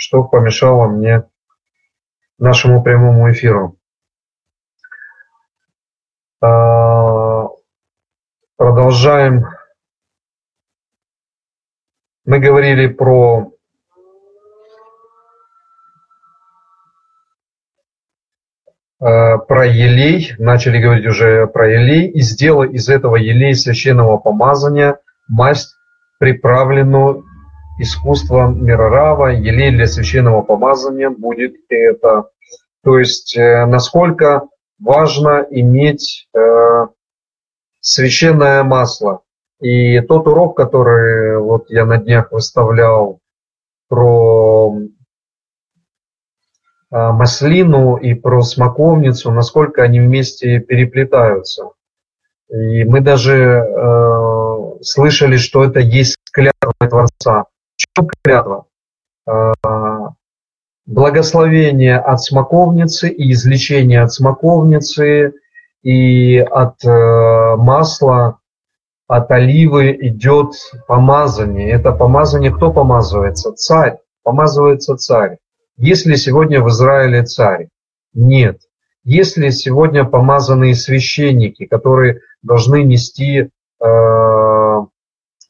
что помешало мне нашему прямому эфиру. А, продолжаем. Мы говорили про а, про елей, начали говорить уже про елей, и сделай из этого елей священного помазания масть, приправленную искусством Мирарава, елей для священного помазания будет это. То есть, э, насколько важно иметь э, священное масло. И тот урок, который вот я на днях выставлял про э, маслину и про смоковницу, насколько они вместе переплетаются. И мы даже э, слышали, что это есть клятва Творца. Чем клятва? Э, благословение от смоковницы и излечение от смоковницы и от э, масла, от оливы идет помазание. Это помазание кто помазывается? Царь. Помазывается царь. Есть ли сегодня в Израиле царь? Нет. Есть ли сегодня помазанные священники, которые должны нести э,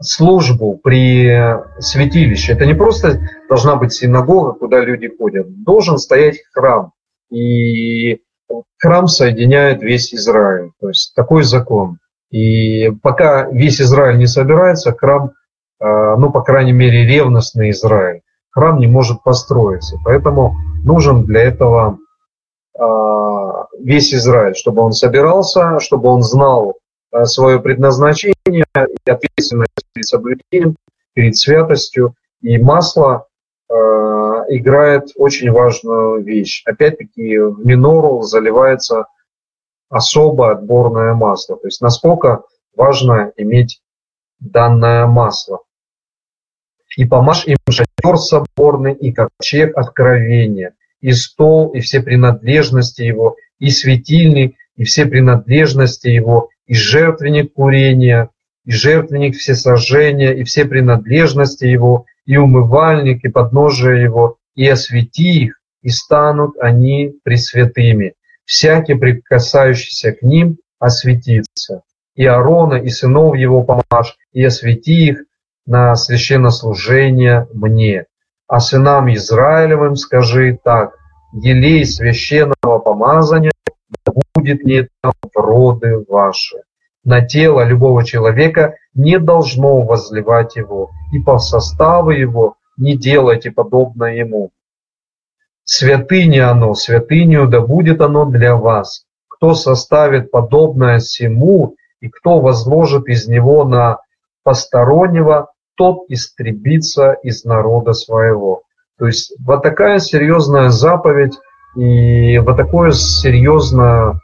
службу при святилище. Это не просто должна быть синагога, куда люди ходят. Должен стоять храм. И храм соединяет весь Израиль. То есть такой закон. И пока весь Израиль не собирается, храм, э, ну, по крайней мере, ревностный Израиль, храм не может построиться. Поэтому нужен для этого э, весь Израиль, чтобы он собирался, чтобы он знал Э, свое предназначение и ответственность перед соблюдением, перед святостью. И масло э, играет очень важную вещь. Опять-таки в минору заливается особо отборное масло. То есть насколько важно иметь данное масло. И помажь им шатер соборный, и ковчег откровения, и стол, и все принадлежности его, и светильник, и все принадлежности его, и жертвенник курения, и жертвенник всесожжения, и все принадлежности его, и умывальник, и подножие его, и освети их, и станут они пресвятыми. Всякий, прикасающийся к ним, осветится. И Аарона, и сынов его помажь, и освети их на священнослужение мне. А сынам Израилевым скажи так, елей священного помазания будет не там роды ваши. На тело любого человека не должно возливать его, и по составу его не делайте подобно ему. Святыня оно, святыню да будет оно для вас. Кто составит подобное всему, и кто возложит из него на постороннего, тот истребится из народа своего. То есть вот такая серьезная заповедь и вот такое серьезное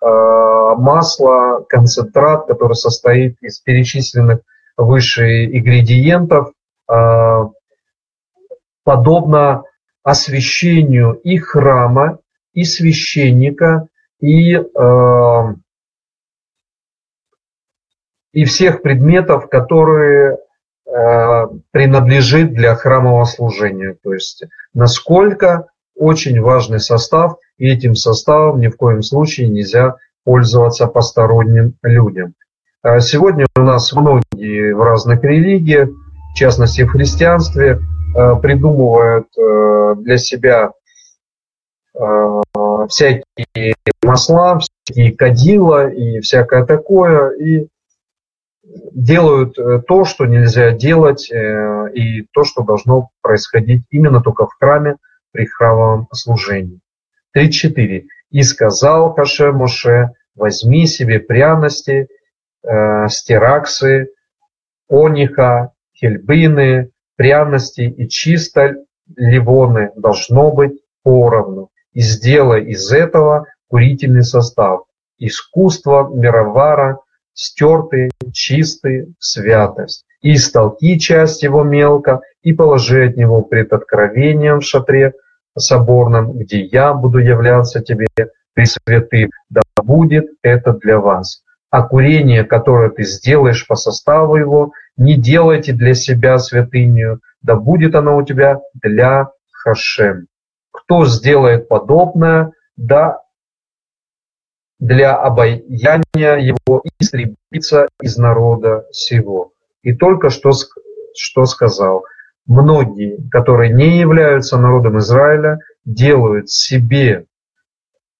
Э, масло, концентрат, который состоит из перечисленных выше ингредиентов, э, подобно освящению и храма, и священника, и, э, и всех предметов, которые принадлежит для храмового служения. То есть насколько очень важный состав, и этим составом ни в коем случае нельзя пользоваться посторонним людям. А сегодня у нас многие в разных религиях, в частности в христианстве, э, придумывают э, для себя э, всякие масла, всякие кадила и всякое такое, и делают то, что нельзя делать, и то, что должно происходить именно только в храме при храмовом служении. 3.4. «И сказал Хаше Моше, возьми себе пряности, э, стираксы, ониха, хельбины, пряности и чисто ливоны должно быть поровну, и сделай из этого курительный состав, искусство мировара, стертый, чистый, святость. И столки часть его мелко, и положи от него пред откровением в шатре соборном, где я буду являться тебе пресвятым, да будет это для вас. А курение, которое ты сделаешь по составу его, не делайте для себя святыню, да будет оно у тебя для Хашем. Кто сделает подобное, да для обаяния его истребиться из народа сего. И только что, что сказал. Многие, которые не являются народом Израиля, делают себе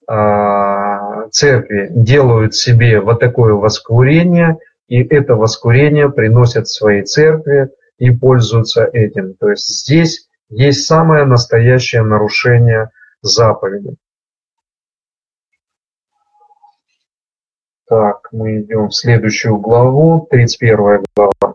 а, церкви, делают себе вот такое воскурение, и это воскурение приносят своей церкви и пользуются этим. То есть здесь есть самое настоящее нарушение заповеди. Так, мы идем в следующую главу, 31 глава.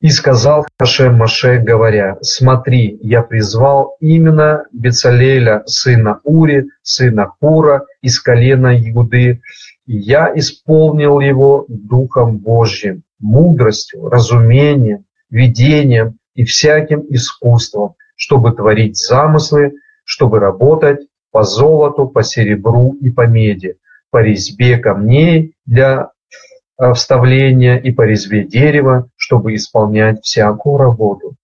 «И сказал Хашем Маше, говоря, «Смотри, я призвал именно Бецалеля, сына Ури, сына Хура, из колена Иуды, и я исполнил его Духом Божьим, мудростью, разумением, видением и всяким искусством, чтобы творить замыслы, чтобы работать по золоту, по серебру и по меди, по резьбе камней для вставления и по резьбе дерева, чтобы исполнять всякую работу.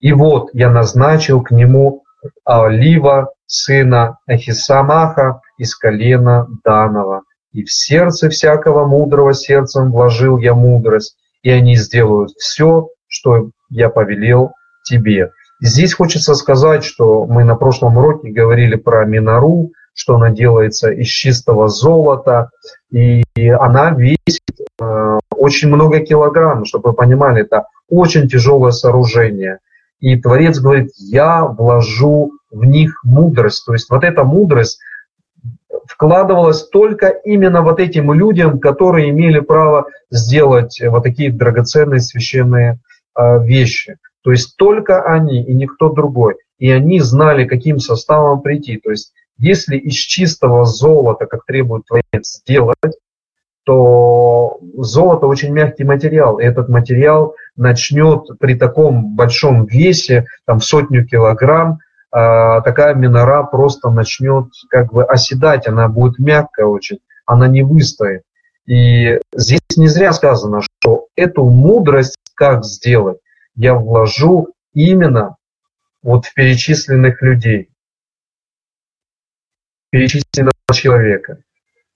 И вот я назначил к нему Олива, сына Ахисамаха из колена Данова. И в сердце всякого мудрого сердцем вложил я мудрость, и они сделают все, что я повелел тебе. Здесь хочется сказать, что мы на прошлом уроке говорили про Минару, что она делается из чистого золота, и она весит э, очень много килограмм, чтобы вы понимали, это очень тяжелое сооружение. И Творец говорит, я вложу в них мудрость. То есть вот эта мудрость вкладывалась только именно вот этим людям, которые имели право сделать вот такие драгоценные священные э, вещи. То есть только они и никто другой. И они знали, каким составом прийти. То есть если из чистого золота, как требует Творец, сделать, то золото очень мягкий материал. И этот материал начнет при таком большом весе, там в сотню килограмм, а, такая минора просто начнет как бы оседать, она будет мягкая очень, она не выстоит. И здесь не зря сказано, что эту мудрость, как сделать, я вложу именно вот в перечисленных людей перечисленного человека.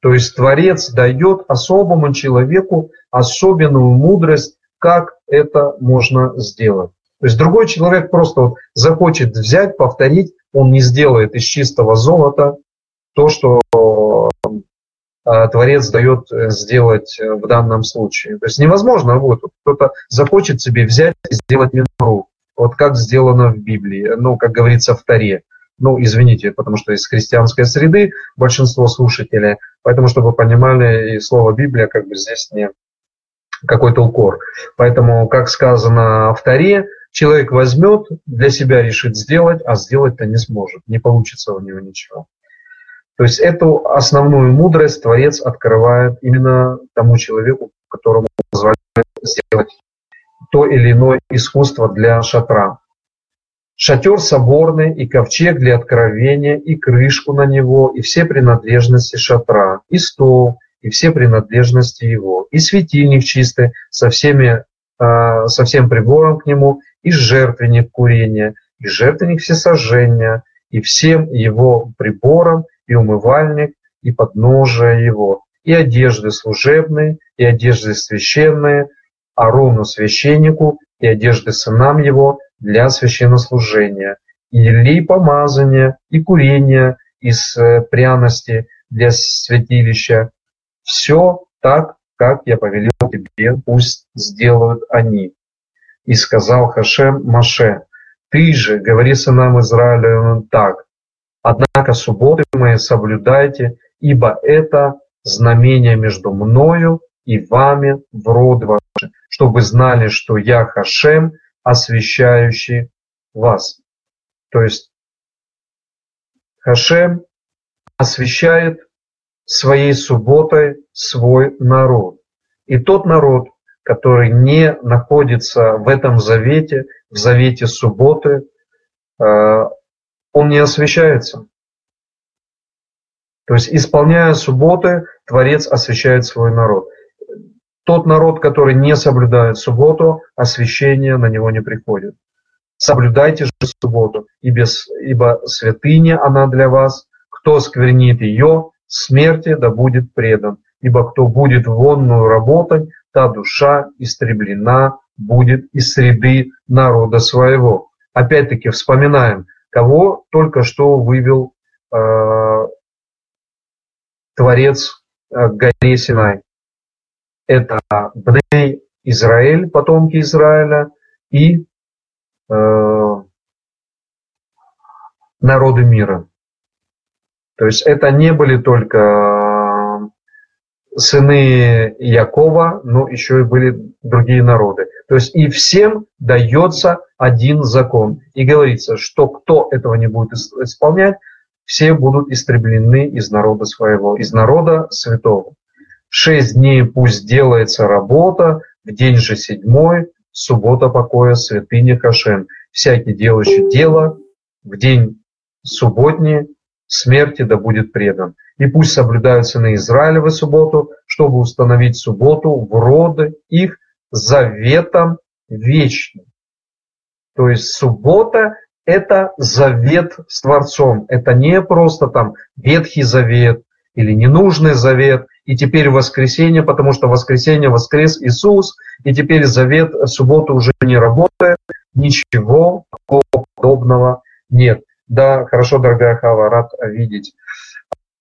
То есть Творец дает особому человеку особенную мудрость, как это можно сделать. То есть другой человек просто вот захочет взять, повторить, он не сделает из чистого золота то, что э, Творец дает э, сделать э, в данном случае. То есть невозможно будет. Кто-то захочет себе взять и сделать минору. Вот как сделано в Библии, ну, как говорится в Таре ну, извините, потому что из христианской среды большинство слушателей, поэтому, чтобы понимали, и слово Библия как бы здесь не какой-то укор. Поэтому, как сказано в Таре, человек возьмет, для себя решит сделать, а сделать-то не сможет, не получится у него ничего. То есть эту основную мудрость Творец открывает именно тому человеку, которому позволяет сделать то или иное искусство для шатра шатер соборный и ковчег для откровения, и крышку на него, и все принадлежности шатра, и стол, и все принадлежности его, и светильник чистый со, всеми, э, со всем прибором к нему, и жертвенник курения, и жертвенник всесожжения, и всем его прибором, и умывальник, и подножие его, и одежды служебные, и одежды священные, Арону священнику, и одежды сынам его, для священнослужения, и лей помазания, и курения из э, пряности для святилища. Все так, как я повелел тебе, пусть сделают они. И сказал Хашем Маше, ты же, говори сынам Израиля так, однако субботы мои соблюдайте, ибо это знамение между мною и вами в род ваш, чтобы знали, что я Хашем, освящающий вас. То есть Хашем освящает своей субботой свой народ. И тот народ, который не находится в этом завете, в завете субботы, э, он не освящается. То есть, исполняя субботы, Творец освящает свой народ. Тот народ, который не соблюдает субботу, освящение на него не приходит. Соблюдайте же субботу, ибо, ибо святыня она для вас. Кто сквернит ее, смерти да будет предан. Ибо кто будет вонную работать, та душа истреблена будет из среды народа своего. Опять-таки вспоминаем, кого только что вывел э, Творец э, горе Синай. Это Бней Израиль, потомки Израиля, и э, народы мира. То есть это не были только сыны Якова, но еще и были другие народы. То есть и всем дается один закон. И говорится, что кто этого не будет исполнять, все будут истреблены из народа своего, из народа святого. Шесть дней пусть делается работа, в день же седьмой, суббота покоя, святыня Хашем. Всякий делающий дело в день субботний смерти да будет предан. И пусть соблюдаются на Израилевы субботу, чтобы установить субботу в роды их заветом вечным. То есть суббота – это завет с Творцом. Это не просто там Ветхий Завет или ненужный завет, и теперь воскресенье, потому что воскресенье воскрес Иисус, и теперь завет субботы уже не работает, ничего подобного нет. Да, хорошо, дорогая Хава, рад видеть.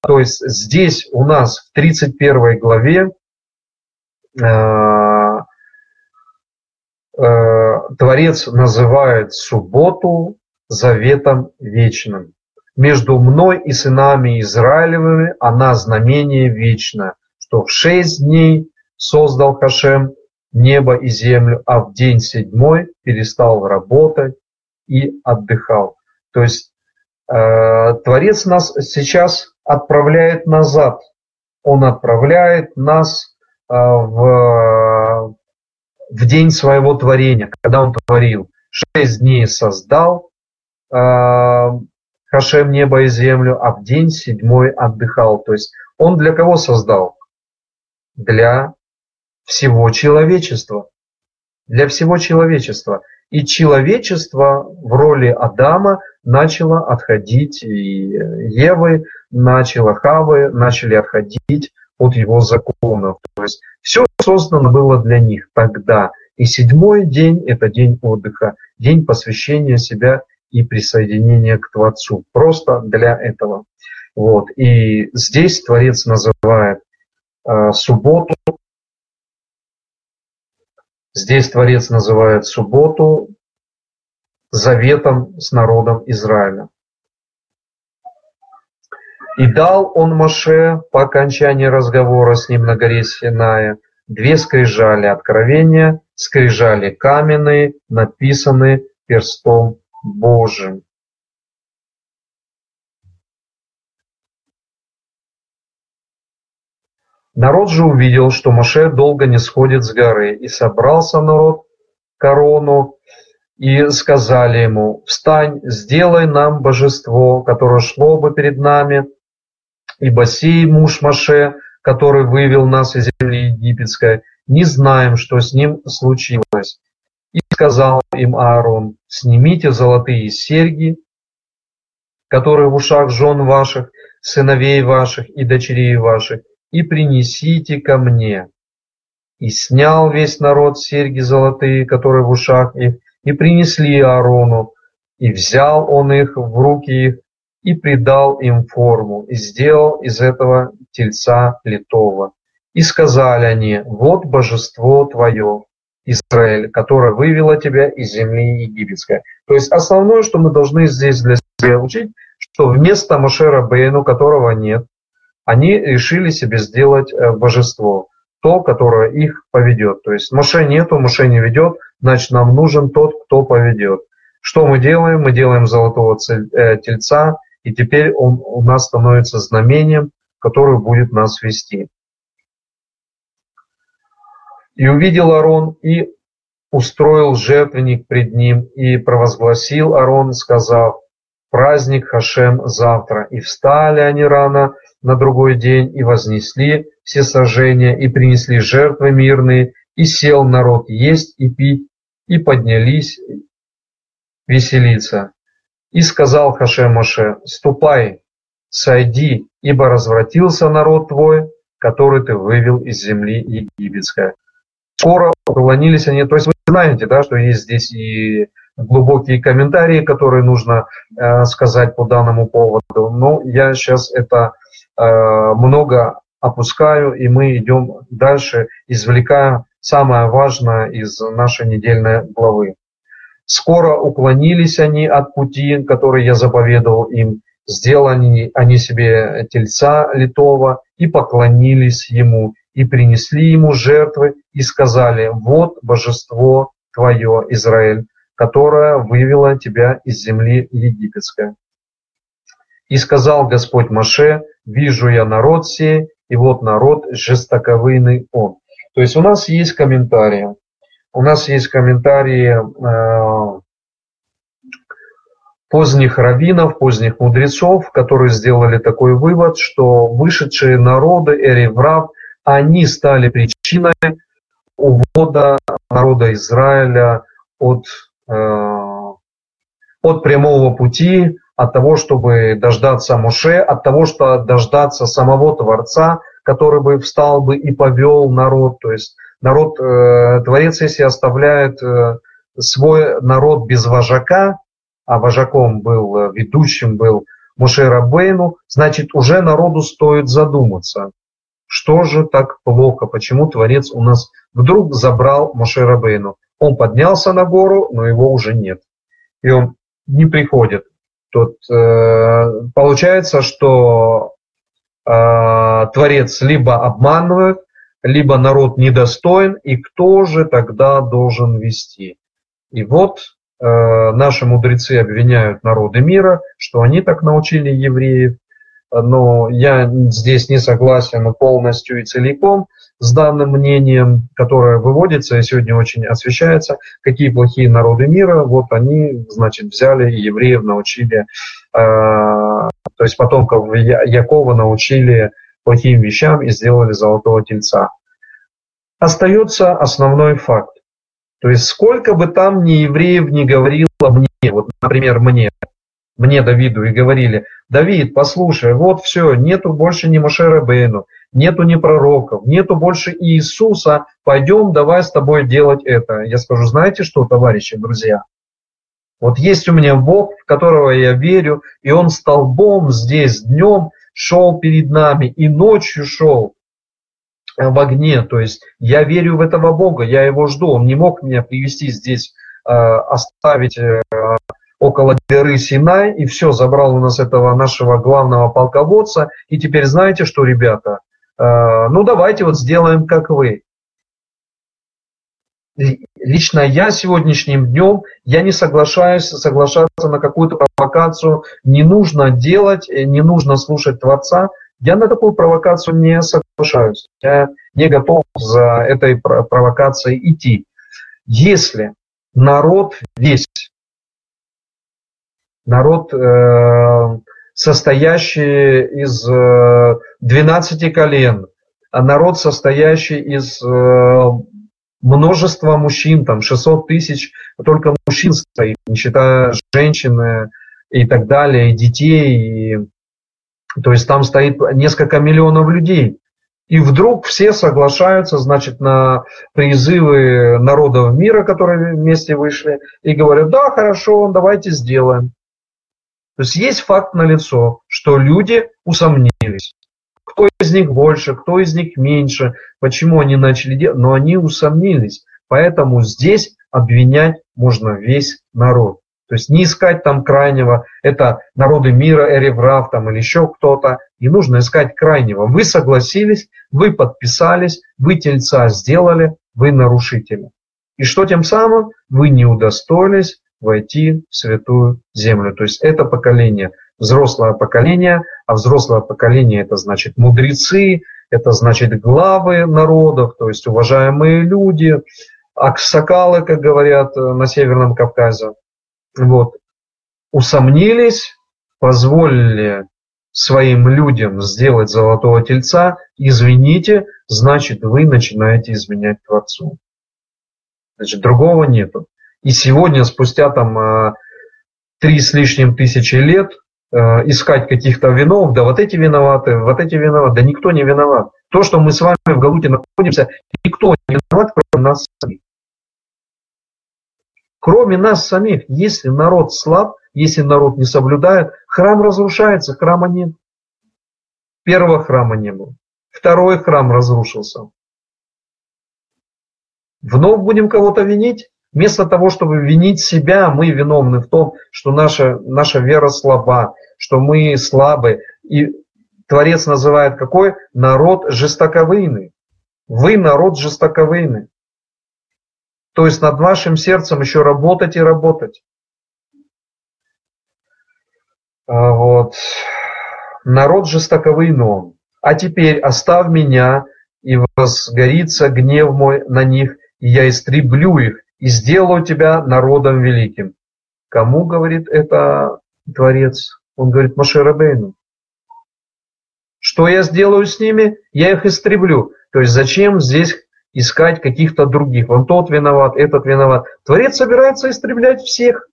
То есть здесь у нас в 31 главе э, э, Творец называет субботу заветом вечным. Между мной и сынами Израилевыми она знамение вечное, что в шесть дней создал Хашем небо и землю, а в день седьмой перестал работать и отдыхал. То есть Э, Творец нас сейчас отправляет назад. Он отправляет нас э, в, в день своего творения, когда он творил. Шесть дней создал э, Хашем небо и землю, а в день седьмой отдыхал. То есть он для кого создал? Для всего человечества. Для всего человечества. И человечество в роли Адама начало отходить, и Евы начало, Хавы начали отходить от его законов. То есть все создано было для них тогда. И седьмой день – это день отдыха, день посвящения себя и присоединения к Творцу. Просто для этого. Вот. И здесь Творец называет субботу Здесь Творец называет субботу заветом с народом Израиля. И дал он Моше по окончании разговора с ним на горе Синая две скрижали откровения, скрижали каменные, написанные перстом Божьим. Народ же увидел, что Моше долго не сходит с горы, и собрался народ корону, и сказали ему, «Встань, сделай нам божество, которое шло бы перед нами, ибо сей муж Моше, который вывел нас из земли египетской, не знаем, что с ним случилось». И сказал им Аарон, «Снимите золотые серьги, которые в ушах жен ваших, сыновей ваших и дочерей ваших, и принесите ко мне. И снял весь народ серьги золотые, которые в ушах их, и принесли Аарону, и взял он их в руки их, и придал им форму, и сделал из этого тельца литого. И сказали они, вот божество твое, Израиль, которое вывело тебя из земли египетской. То есть основное, что мы должны здесь для себя учить, что вместо Мошера Бейну, которого нет, они решили себе сделать э, божество, то, которое их поведет. То есть Моше нету, Моше не ведет, значит нам нужен тот, кто поведет. Что мы делаем? Мы делаем золотого э, тельца, и теперь он у нас становится знамением, которое будет нас вести. И увидел Арон, и устроил жертвенник пред ним, и провозгласил Арон, сказав, праздник Хашем завтра. И встали они рано, на другой день и вознесли все сожжения, и принесли жертвы мирные, и сел народ есть и пить, и поднялись веселиться. И сказал Хашем Моше, ступай, сойди, ибо развратился народ твой, который ты вывел из земли египетской. Скоро уклонились они, то есть вы знаете, да, что есть здесь и глубокие комментарии, которые нужно э, сказать по данному поводу. Но я сейчас это много опускаю, и мы идем дальше, извлекая самое важное из нашей недельной главы. Скоро уклонились они от пути, который я заповедовал им, сделали они себе тельца литого и поклонились ему, и принесли ему жертвы, и сказали, вот божество твое, Израиль, которое вывело тебя из земли египетской. И сказал Господь Маше, вижу я народ сей, и вот народ жестоковыйный он. То есть у нас есть комментарии. У нас есть комментарии э, поздних раввинов, поздних мудрецов, которые сделали такой вывод, что вышедшие народы Эреврав, они стали причиной увода народа Израиля от, э, от прямого пути, от того, чтобы дождаться Моше, от того, что дождаться самого Творца, который бы встал бы и повел народ. То есть народ, э, Творец, если оставляет э, свой народ без вожака, а вожаком был, э, ведущим был Муше Рабейну, значит, уже народу стоит задуматься, что же так плохо, почему Творец у нас вдруг забрал Муше Рабейну. Он поднялся на гору, но его уже нет. И он не приходит. Тут э, получается, что э, Творец либо обманывает, либо народ недостоин, и кто же тогда должен вести? И вот Э, наши мудрецы обвиняют народы мира, что они так научили евреев, но я здесь не согласен полностью и целиком с данным мнением, которое выводится и сегодня очень освещается, какие плохие народы мира, вот они, значит, взяли евреев, научили, э, то есть потомков Якова научили плохим вещам и сделали золотого тельца. Остается основной факт. То есть сколько бы там ни евреев не говорило мне, вот, например, мне, мне, Давиду, и говорили, Давид, послушай, вот все, нету больше ни Машера Бейну, нету ни пророков, нету больше Иисуса, пойдем, давай с тобой делать это. Я скажу, знаете что, товарищи, друзья? Вот есть у меня Бог, в которого я верю, и Он столбом здесь днем шел перед нами, и ночью шел в огне. То есть я верю в этого Бога, я его жду. Он не мог меня привести здесь, э, оставить э, около горы Синай, и все, забрал у нас этого нашего главного полководца. И теперь знаете что, ребята, э, ну давайте вот сделаем как вы. Лично я сегодняшним днем, я не соглашаюсь соглашаться на какую-то провокацию. Не нужно делать, не нужно слушать Творца. Я на такую провокацию не соглашаюсь. Я не готов за этой провокацией идти. Если народ весь, народ, э, состоящий из 12 э, колен, а народ, состоящий из э, множества мужчин, там 600 тысяч, только мужчин стоит, не считая женщин и так далее, и детей, и то есть там стоит несколько миллионов людей. И вдруг все соглашаются, значит, на призывы народов мира, которые вместе вышли, и говорят, да, хорошо, давайте сделаем. То есть есть факт на лицо, что люди усомнились. Кто из них больше, кто из них меньше, почему они начали делать, но они усомнились. Поэтому здесь обвинять можно весь народ. То есть не искать там крайнего, это народы мира, Эреврав там или еще кто-то. Не нужно искать крайнего. Вы согласились, вы подписались, вы тельца сделали, вы нарушители. И что тем самым? Вы не удостоились войти в святую землю. То есть это поколение, взрослое поколение, а взрослое поколение это значит мудрецы, это значит главы народов, то есть уважаемые люди, аксакалы, как говорят э, на Северном Кавказе, вот, усомнились, позволили своим людям сделать золотого тельца, извините, значит вы начинаете изменять Творцу. Значит, другого нету. И сегодня, спустя там три с лишним тысячи лет э, искать каких-то винов, да вот эти виноваты, вот эти виноваты, да никто не виноват. То, что мы с вами в Галуте находимся, никто не виноват, кроме нас самих. Кроме нас самих, если народ слаб, если народ не соблюдает, храм разрушается, храма нет. Первого храма не было. Второй храм разрушился. Вновь будем кого-то винить? Вместо того, чтобы винить себя, мы виновны в том, что наша, наша вера слаба, что мы слабы. И Творец называет какой? Народ жестоковыйный. Вы народ жестоковыйный. То есть над вашим сердцем еще работать и работать. А вот. Народ жестоковый он. А теперь оставь меня, и возгорится гнев мой на них, и я истреблю их, и сделаю тебя народом великим. Кому говорит это Творец? Он говорит Маше Рабейну. Что я сделаю с ними? Я их истреблю. То есть зачем здесь искать каких-то других? Вон тот виноват, этот виноват. Творец собирается истреблять всех.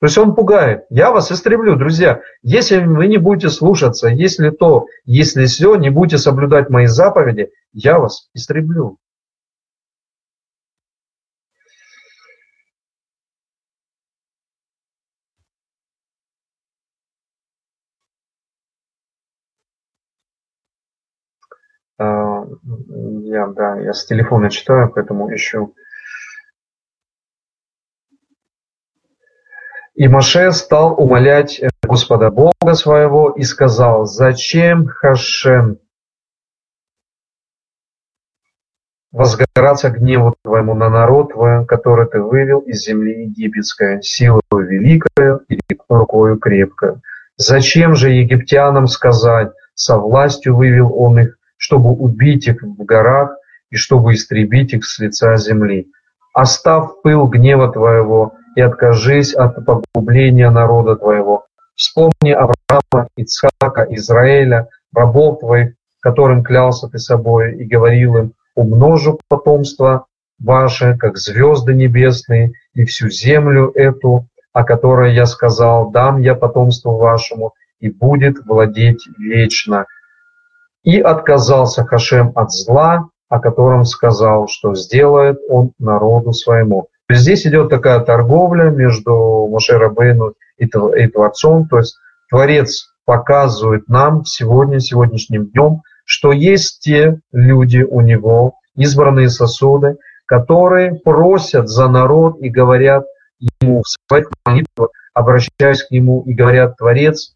То есть он пугает. Я вас истреблю, друзья. Если вы не будете слушаться, если то, если все, не будете соблюдать мои заповеди, я вас истреблю. Я, да, я с телефона читаю, поэтому ищу. И Маше стал умолять Господа Бога своего и сказал, «Зачем, Хашем, возгораться гневу твоему на народ твой, который ты вывел из земли египетской, силою великою и рукою крепкою? Зачем же египтянам сказать, со властью вывел он их, чтобы убить их в горах и чтобы истребить их с лица земли. Оставь пыл гнева твоего и откажись от погубления народа твоего. Вспомни Авраама, Ицхака, Израиля, рабов твоих, которым клялся ты собой, и говорил им, умножу потомство ваше, как звезды небесные, и всю землю эту, о которой я сказал, дам я потомству вашему, и будет владеть вечно. И отказался Хашем от зла, о котором сказал, что сделает он народу своему. Здесь идет такая торговля между Моше Рабейну и Творцом, то есть Творец показывает нам сегодня, сегодняшним днем, что есть те люди у него, избранные сосуды, которые просят за народ и говорят ему в своих молитвах, обращаясь к нему и говорят, Творец,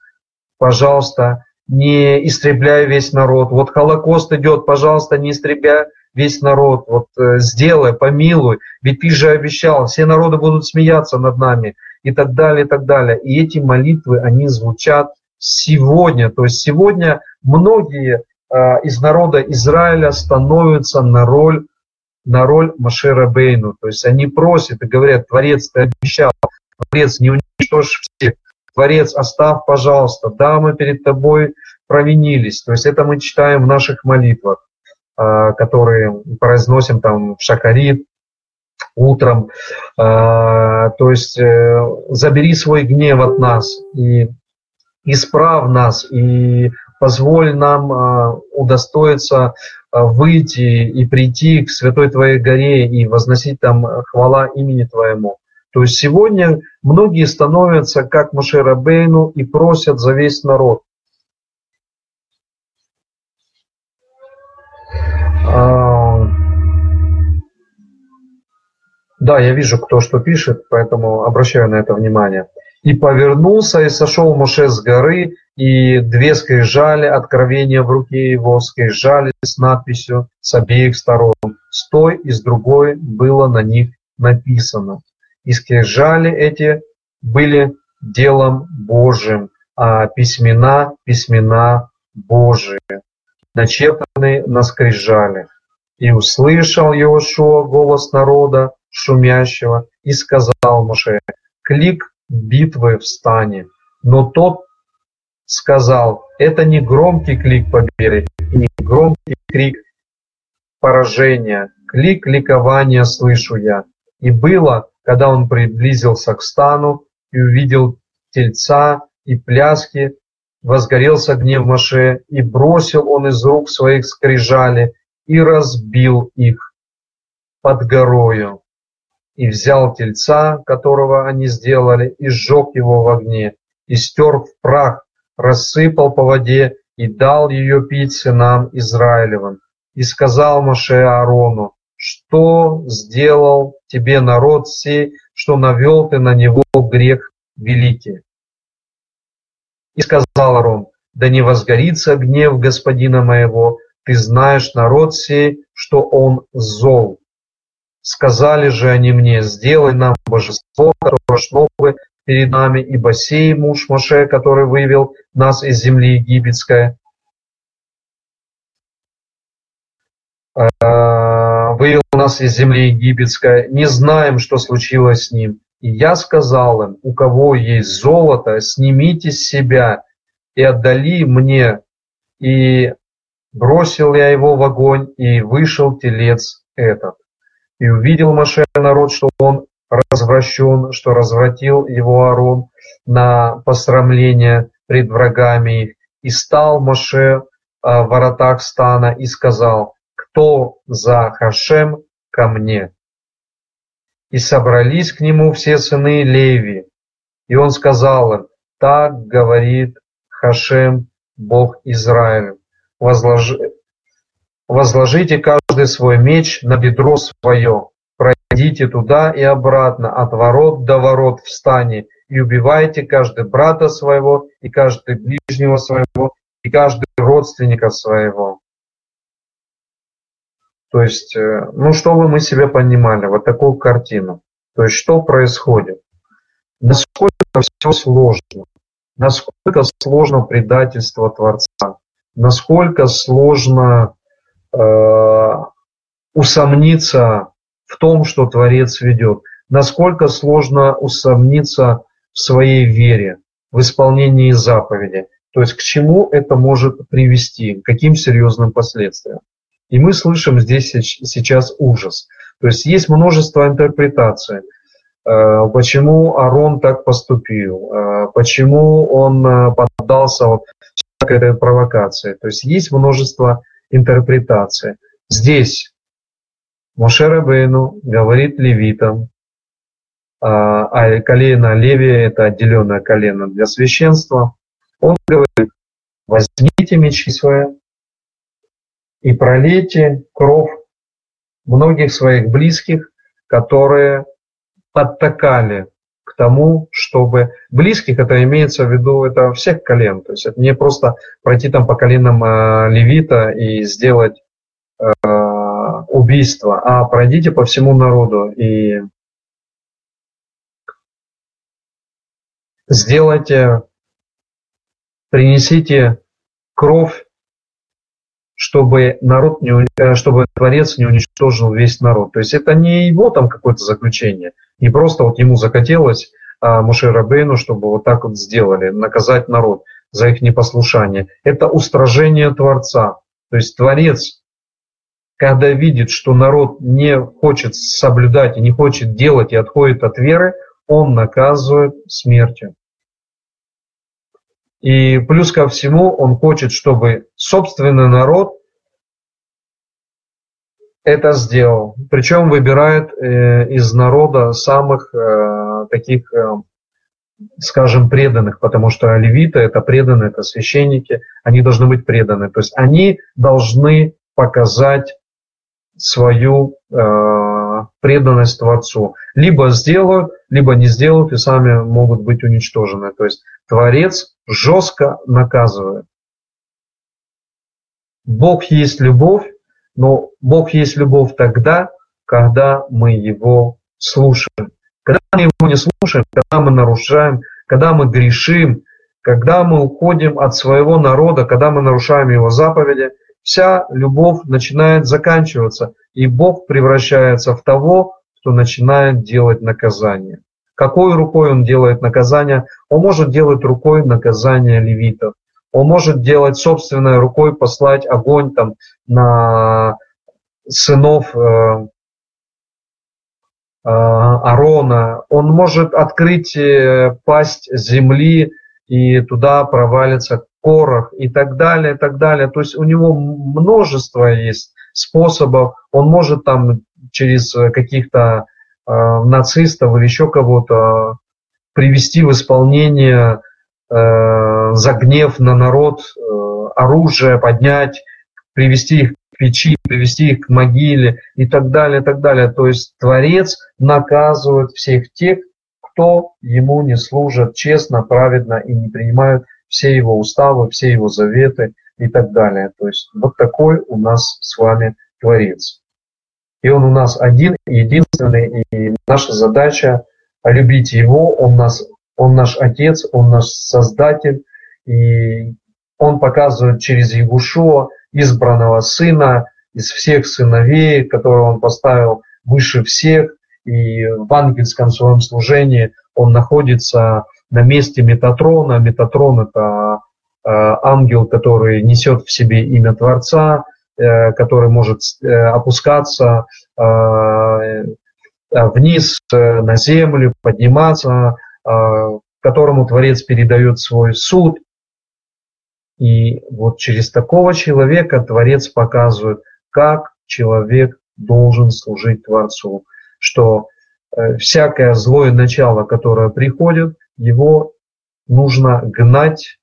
пожалуйста, не истребляй весь народ. Вот Холокост идет, пожалуйста, не истребляй весь народ. Вот э, сделай, помилуй, ведь ты же обещал, все народы будут смеяться над нами и так далее, и так далее. И эти молитвы, они звучат сегодня. То есть сегодня многие э, из народа Израиля становятся на роль на роль Машера Бейну. То есть они просят и говорят, Творец, ты обещал, Творец, не уничтожь всех, Творец, оставь, пожалуйста, да, мы перед тобой провинились. То есть это мы читаем в наших молитвах, а, которые произносим там в Шакарит, утром. А, то есть э, забери свой гнев от нас и исправ нас, и позволь нам а, удостоиться выйти и прийти к Святой Твоей горе и возносить там хвала имени Твоему. То есть сегодня многие становятся как Моше Бейну и просят за весь народ. А, да, я вижу, кто что пишет, поэтому обращаю на это внимание. «И повернулся, и сошел Моше с горы, и две скрижали, откровения в руке его, скрижали с надписью с обеих сторон. С той и с другой было на них написано и скрижали эти были делом Божьим, а письмена – письмена Божии, начертанные на скрижали. И услышал Иошуа голос народа, шумящего, и сказал Моше, клик битвы встане. Но тот сказал, это не громкий клик победы, не громкий крик поражения, клик ликования слышу я, И было, когда он приблизился к стану и увидел тельца и пляски, возгорелся гнев Маше, и бросил он из рук своих скрижали, и разбил их под горою. И взял тельца, которого они сделали, и сжег его в огне, и стер в прах, рассыпал по воде, и дал ее пить сынам Израилевым. И сказал Маше Аарону, что сделал тебе народ сей, что навел ты на него грех великий. И сказал Аарон, да не возгорится гнев господина моего, ты знаешь народ сей, что он зол. Сказали же они мне, сделай нам божество, которое шло бы перед нами, ибо сей муж Моше, который вывел нас из земли египетской, а, нас из земли египетской, не знаем, что случилось с ним. И я сказал им, у кого есть золото, снимите с себя и отдали мне. И бросил я его в огонь, и вышел телец этот. И увидел Маше народ, что он развращен, что развратил его Аарон на посрамление пред врагами их. И стал Маше а, в воротах стана и сказал, кто за Хашем ко мне? И собрались к нему все сыны Леви. И он сказал им, так говорит Хашем, Бог Израиля, возложи, возложите каждый свой меч на бедро свое, пройдите туда и обратно, от ворот до ворот в стане, и убивайте каждый брата своего, и каждый ближнего своего, и каждый родственника своего. То есть, э, ну, чтобы мы себе понимали, вот такую картину. То есть, что происходит? Насколько все сложно, насколько сложно предательство Творца, насколько сложно э, усомниться в том, что Творец ведет, насколько сложно усомниться в своей вере, в исполнении заповеди. То есть к чему это может привести, к каким серьезным последствиям. И мы слышим здесь сейчас ужас. То есть есть множество интерпретаций. Э, почему Арон так поступил? Э, почему он э, поддался вот этой провокации? То есть есть множество интерпретаций. Здесь Моше Рабейну говорит левитам, а колено Леви – это отделенное колено для священства. Он говорит, возьмите мечи свои, и пролейте кровь многих своих близких, которые подтакали к тому, чтобы близких, это имеется в виду, это всех колен, то есть это не просто пройти там по коленам э, левита и сделать э, убийство, а пройдите по всему народу и сделайте, принесите кровь чтобы народ не, э, чтобы Творец не уничтожил весь народ. То есть это не его там какое-то заключение, не просто вот ему захотелось а, Муше Рабейну, чтобы вот так вот сделали, наказать народ за их непослушание. Это устражение Творца. То есть Творец, когда видит, что народ не хочет соблюдать и не хочет делать и отходит от веры, он наказывает смертью. И плюс ко всему он хочет, чтобы собственный народ это сделал. Причем выбирает э, из народа самых э, таких, э, скажем, преданных, потому что левиты это преданные, это священники, они должны быть преданы. То есть они должны показать свою преданность Творцу. Либо сделают, либо не сделают и сами могут быть уничтожены. То есть Творец жестко наказывает. Бог есть любовь, но Бог есть любовь тогда, когда мы Его слушаем. Когда мы Его не слушаем, когда мы нарушаем, когда мы грешим, когда мы уходим от своего народа, когда мы нарушаем Его заповеди, вся любовь начинает заканчиваться, и Бог превращается в того, кто начинает делать наказание. Какой рукой он делает наказание? Он может делать рукой наказание левитов. Он может делать собственной рукой, послать огонь там на сынов э, Арона, он может открыть э, пасть земли, и туда провалится корох и так далее, и так далее. То есть у него множество есть способов. Он может там через каких-то э, нацистов или еще кого-то привести в исполнение э, за гнев на народ э, оружие, поднять, привести их к печи, привести их к могиле и так далее, и так далее. То есть Творец наказывает всех тех, кто ему не служат честно, праведно и не принимают все его уставы, все его заветы и так далее. То есть вот такой у нас с вами Творец. И он у нас один, единственный, и наша задача любить его, он, нас, он наш Отец, он наш Создатель, и он показывает через Ягушуа, избранного сына, из всех сыновей, которого он поставил выше всех, и в ангельском своем служении он находится на месте Метатрона. Метатрон – это э, ангел, который несет в себе имя Творца, э, который может э, опускаться вниз на землю, подниматься, которому Творец передает свой суд. И вот через такого человека Творец показывает, как человек должен служить Творцу что э, всякое злое начало, которое приходит, его нужно гнать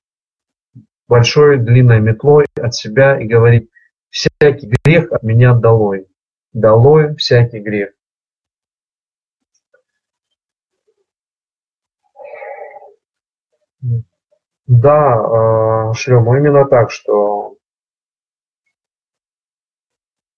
большой длинной метлой от себя и говорить, всякий грех от меня долой, долой всякий грех. Да, э, Шлема, именно так, что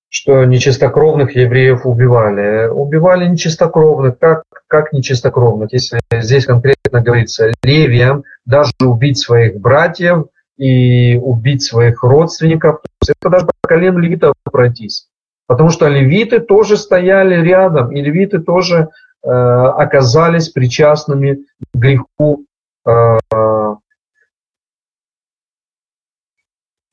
что нечистокровных евреев убивали. Убивали нечистокровных. Как, как нечистокровных? Если здесь конкретно говорится левиям, даже убить своих братьев и убить своих родственников, то есть это даже по колену левитов пройтись. Потому что левиты тоже стояли рядом, и левиты тоже э, оказались причастными к греху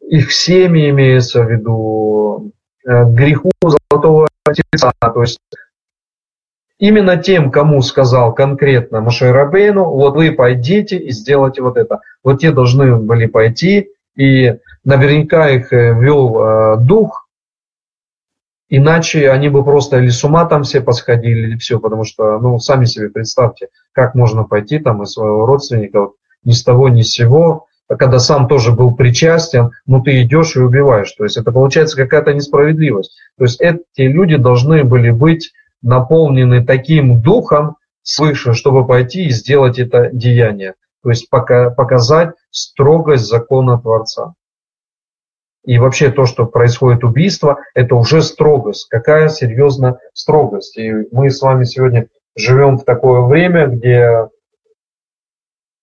их семьи имеется в виду, Э, греху золотого тельца. То есть именно тем, кому сказал конкретно Маше Рабейну, вот вы пойдите и сделайте вот это. Вот те должны были пойти, и наверняка их э, вел э, дух, иначе они бы просто или с ума там все посходили, или все, потому что, ну, сами себе представьте, как можно пойти там из своего родственника ни с того, ни с сего, а когда сам тоже был причастен, ну ты идешь и убиваешь. То есть это получается какая-то несправедливость. То есть эти люди должны были быть наполнены таким духом свыше, чтобы пойти и сделать это деяние. То есть пока, показать строгость закона Творца. И вообще то, что происходит убийство, это уже строгость. Какая серьезная строгость. И мы с вами сегодня живем в такое время, где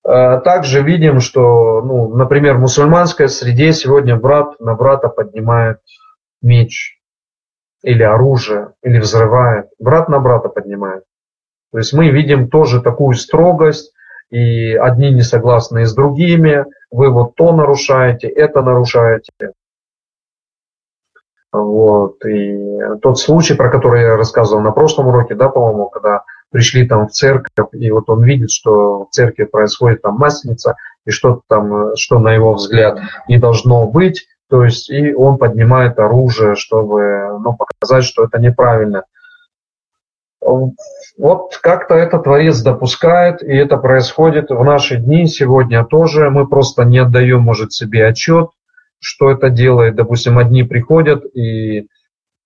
Э, также видим, что, ну, например, в мусульманской среде сегодня брат на брата поднимает меч или оружие, или взрывает. Брат на брата поднимает. То есть мы видим тоже такую строгость, и одни не согласны с другими, вы вот то нарушаете, это нарушаете. Вот. И тот случай, про который я рассказывал на прошлом уроке, да, по-моему, когда пришли там в церковь, и вот он видит, что в церкви происходит там масленица, и что там, что на его взгляд не должно быть, то есть и он поднимает оружие, чтобы ну, показать, что это неправильно. Вот как-то это Творец допускает, и это происходит в наши дни сегодня тоже. Мы просто не отдаем, может, себе отчет, что это делает. Допустим, одни приходят и э,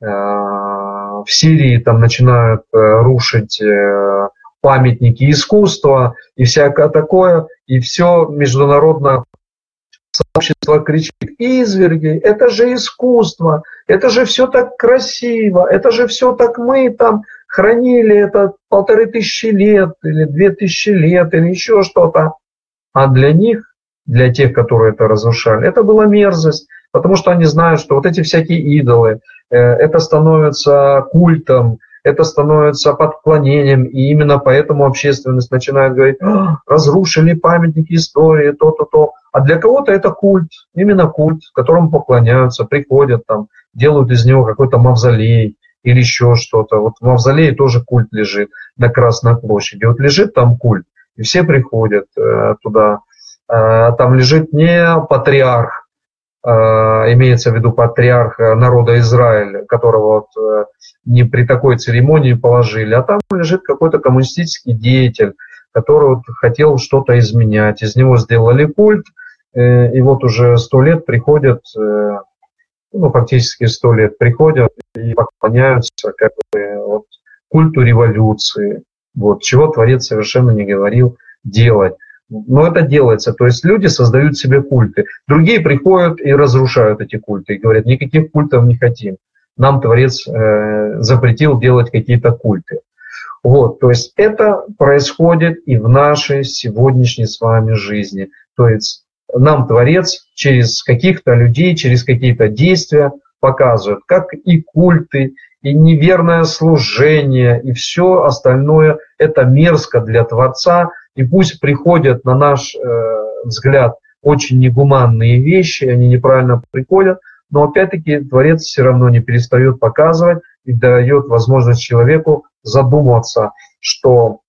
в Сирии там начинают э, рушить э, памятники искусства и всякое такое, и все международное сообщество кричит, изверги, это же искусство, это же все так красиво, это же все так мы там хранили это полторы тысячи лет или две тысячи лет или еще что-то. А для них, для тех, которые это разрушали, это была мерзость, потому что они знают, что вот эти всякие идолы, э, это становится культом, это становится подклонением, и именно поэтому общественность начинает говорить, «А, разрушили памятники истории, то-то, то. А для кого-то это культ, именно культ, которому поклоняются, приходят там, делают из него какой-то мавзолей или еще что-то. Вот в Мавзолее тоже культ лежит на Красной площади. Вот лежит там культ, и все приходят э, туда. Э, там лежит не патриарх, э, имеется в виду патриарх народа Израиля, которого вот, э, не при такой церемонии положили, а там лежит какой-то коммунистический деятель, который вот хотел что-то изменять. Из него сделали культ, э, и вот уже сто лет приходят э, ну, фактически сто лет приходят и поклоняются как бы вот, культу революции, вот, чего Творец совершенно не говорил делать. Но это делается, то есть люди создают себе культы. Другие приходят и разрушают эти культы и говорят, никаких культов не хотим. Нам Творец э, запретил делать какие-то культы. Вот, то есть это происходит и в нашей сегодняшней с вами жизни. То есть нам Творец через каких-то людей, через какие-то действия показывает, как и культы, и неверное служение, и все остальное – это мерзко для Творца, и пусть приходят на наш э, взгляд очень негуманные вещи, они неправильно приходят, но опять-таки Творец все равно не перестает показывать и дает возможность человеку задуматься, что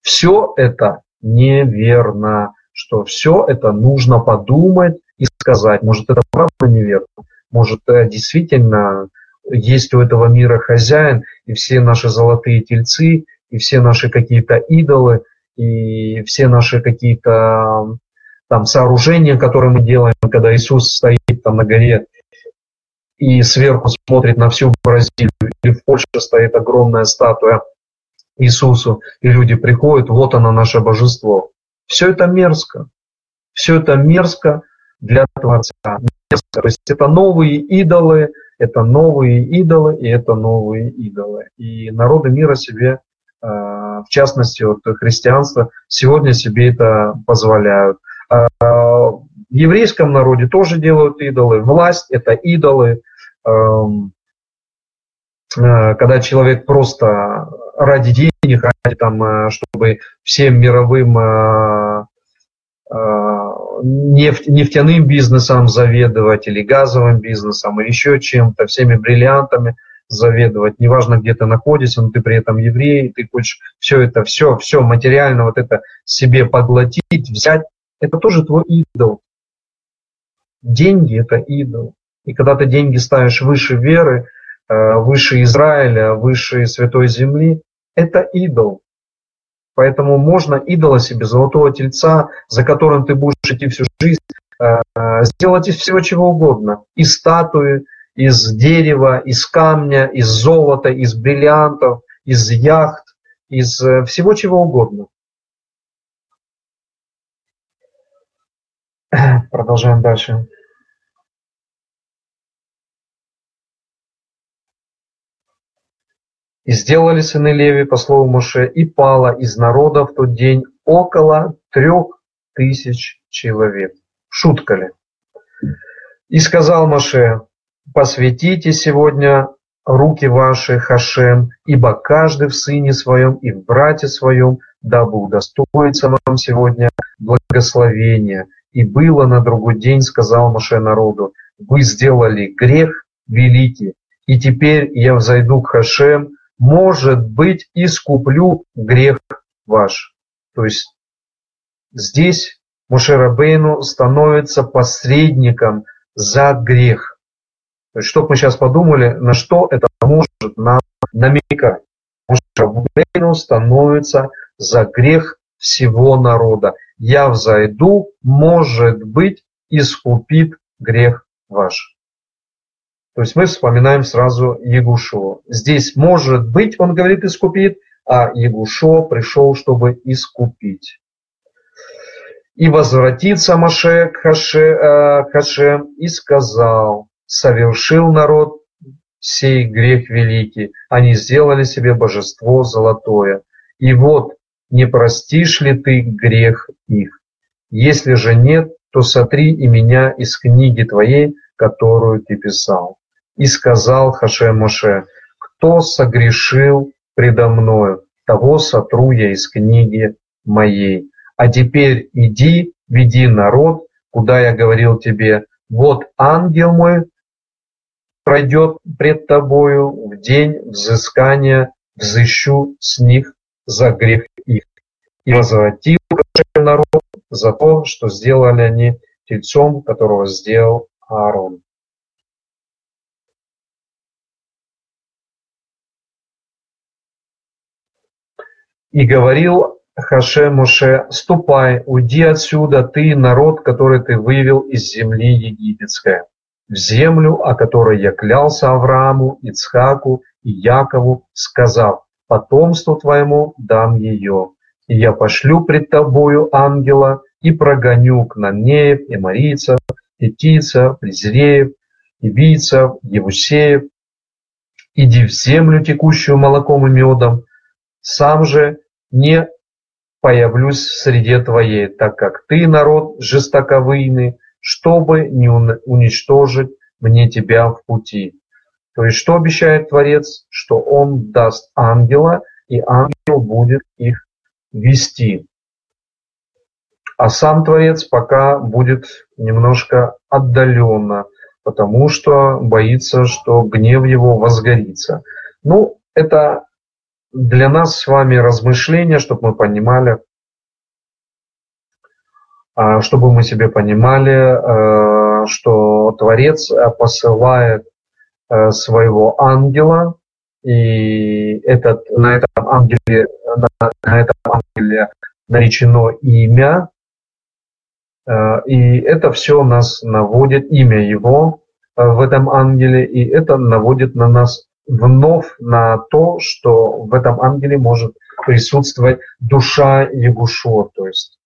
все это неверно, что все это нужно подумать и сказать. Может, это правда неверно, может, э, действительно есть у этого мира хозяин, и все наши золотые тельцы, и все наши какие-то идолы, и все наши какие-то там сооружения, которые мы делаем, когда Иисус стоит там на горе и сверху смотрит на всю Бразилию, или в Польше стоит огромная статуя Иисусу, и люди приходят, вот оно наше божество. Все это мерзко. Все это мерзко для Творца. Мерзко. То есть это новые идолы, это новые идолы, и это новые идолы. И народы мира себе, в частности, вот христианство, сегодня себе это позволяют. А, в еврейском народе тоже делают идолы. Власть – это идолы. Эм, э, когда человек просто ради денег, ради там, э, чтобы всем мировым э, э, нефть, нефтяным бизнесом заведовать или газовым бизнесом, или еще чем-то, всеми бриллиантами заведовать, неважно, где ты находишься, но ты при этом еврей, ты хочешь все это, все, все материально вот это себе поглотить, взять, это тоже твой идол. Деньги – это идол. И когда ты деньги ставишь выше веры, выше Израиля, выше Святой Земли, это идол. Поэтому можно идола себе, золотого тельца, за которым ты будешь идти всю жизнь, э, сделать из всего чего угодно. Из статуи, из дерева, из камня, из золота, из бриллиантов, из яхт, из э, всего чего угодно. Продолжаем дальше. И сделали сыны Леви по слову Моше, и пало из народа в тот день около трех тысяч человек. Шутка ли? И сказал Моше, посвятите сегодня руки ваши Хашем, ибо каждый в сыне своем и в брате своем, дабы удостоиться вам сегодня благословения. И было на другой день, сказал Моше народу, вы сделали грех великий, и теперь я взойду к Хашем, может быть, искуплю грех ваш. То есть здесь Мушерабейну становится посредником за грех. То есть, чтобы мы сейчас подумали, на что это может нам намекать. Мушерабейну становится за грех всего народа. Я взойду, может быть, искупит грех ваш. То есть мы вспоминаем сразу Ягушо. Здесь, может быть, он говорит, искупит, а Ягушо пришел, чтобы искупить. И возвратится Маше к Хаше, э, Хаше и сказал, совершил народ сей грех великий, они сделали себе божество золотое. И вот, не простишь ли ты грех их? Если же нет, то сотри и меня из книги твоей, которую ты писал. И сказал Хаше Моше, кто согрешил предо мною, того сотру я из книги моей. А теперь иди, веди народ, куда я говорил тебе, вот ангел мой пройдет пред тобою в день взыскания, взыщу с них за грех их. И возвратил народ за то, что сделали они тельцом, которого сделал Аарон. И говорил Хаше Моше, ступай, уйди отсюда, ты, народ, который ты вывел из земли египетской, в землю, о которой я клялся Аврааму, Ицхаку и Якову, сказав, потомству твоему дам ее. И я пошлю пред тобою ангела и прогоню кнанеев, и марийцев, итийцев, презреев, ибийцев, евусеев, иди в землю, текущую молоком и медом, сам же не появлюсь в среде твоей, так как ты, народ жестоковыйный, чтобы не уничтожить мне тебя в пути. То есть что обещает Творец? Что Он даст ангела, и ангел будет их вести. А сам Творец пока будет немножко отдаленно, потому что боится, что гнев его возгорится. Ну, это для нас с вами размышления, чтобы мы понимали, чтобы мы себе понимали, э, что Творец посылает э, своего ангела, и этот, на этом ангеле, на, на этом ангеле наречено имя, э, и это все нас наводит, имя его в этом ангеле, и это наводит на нас вновь на то, что в этом ангеле может присутствовать душа Ягушо, то есть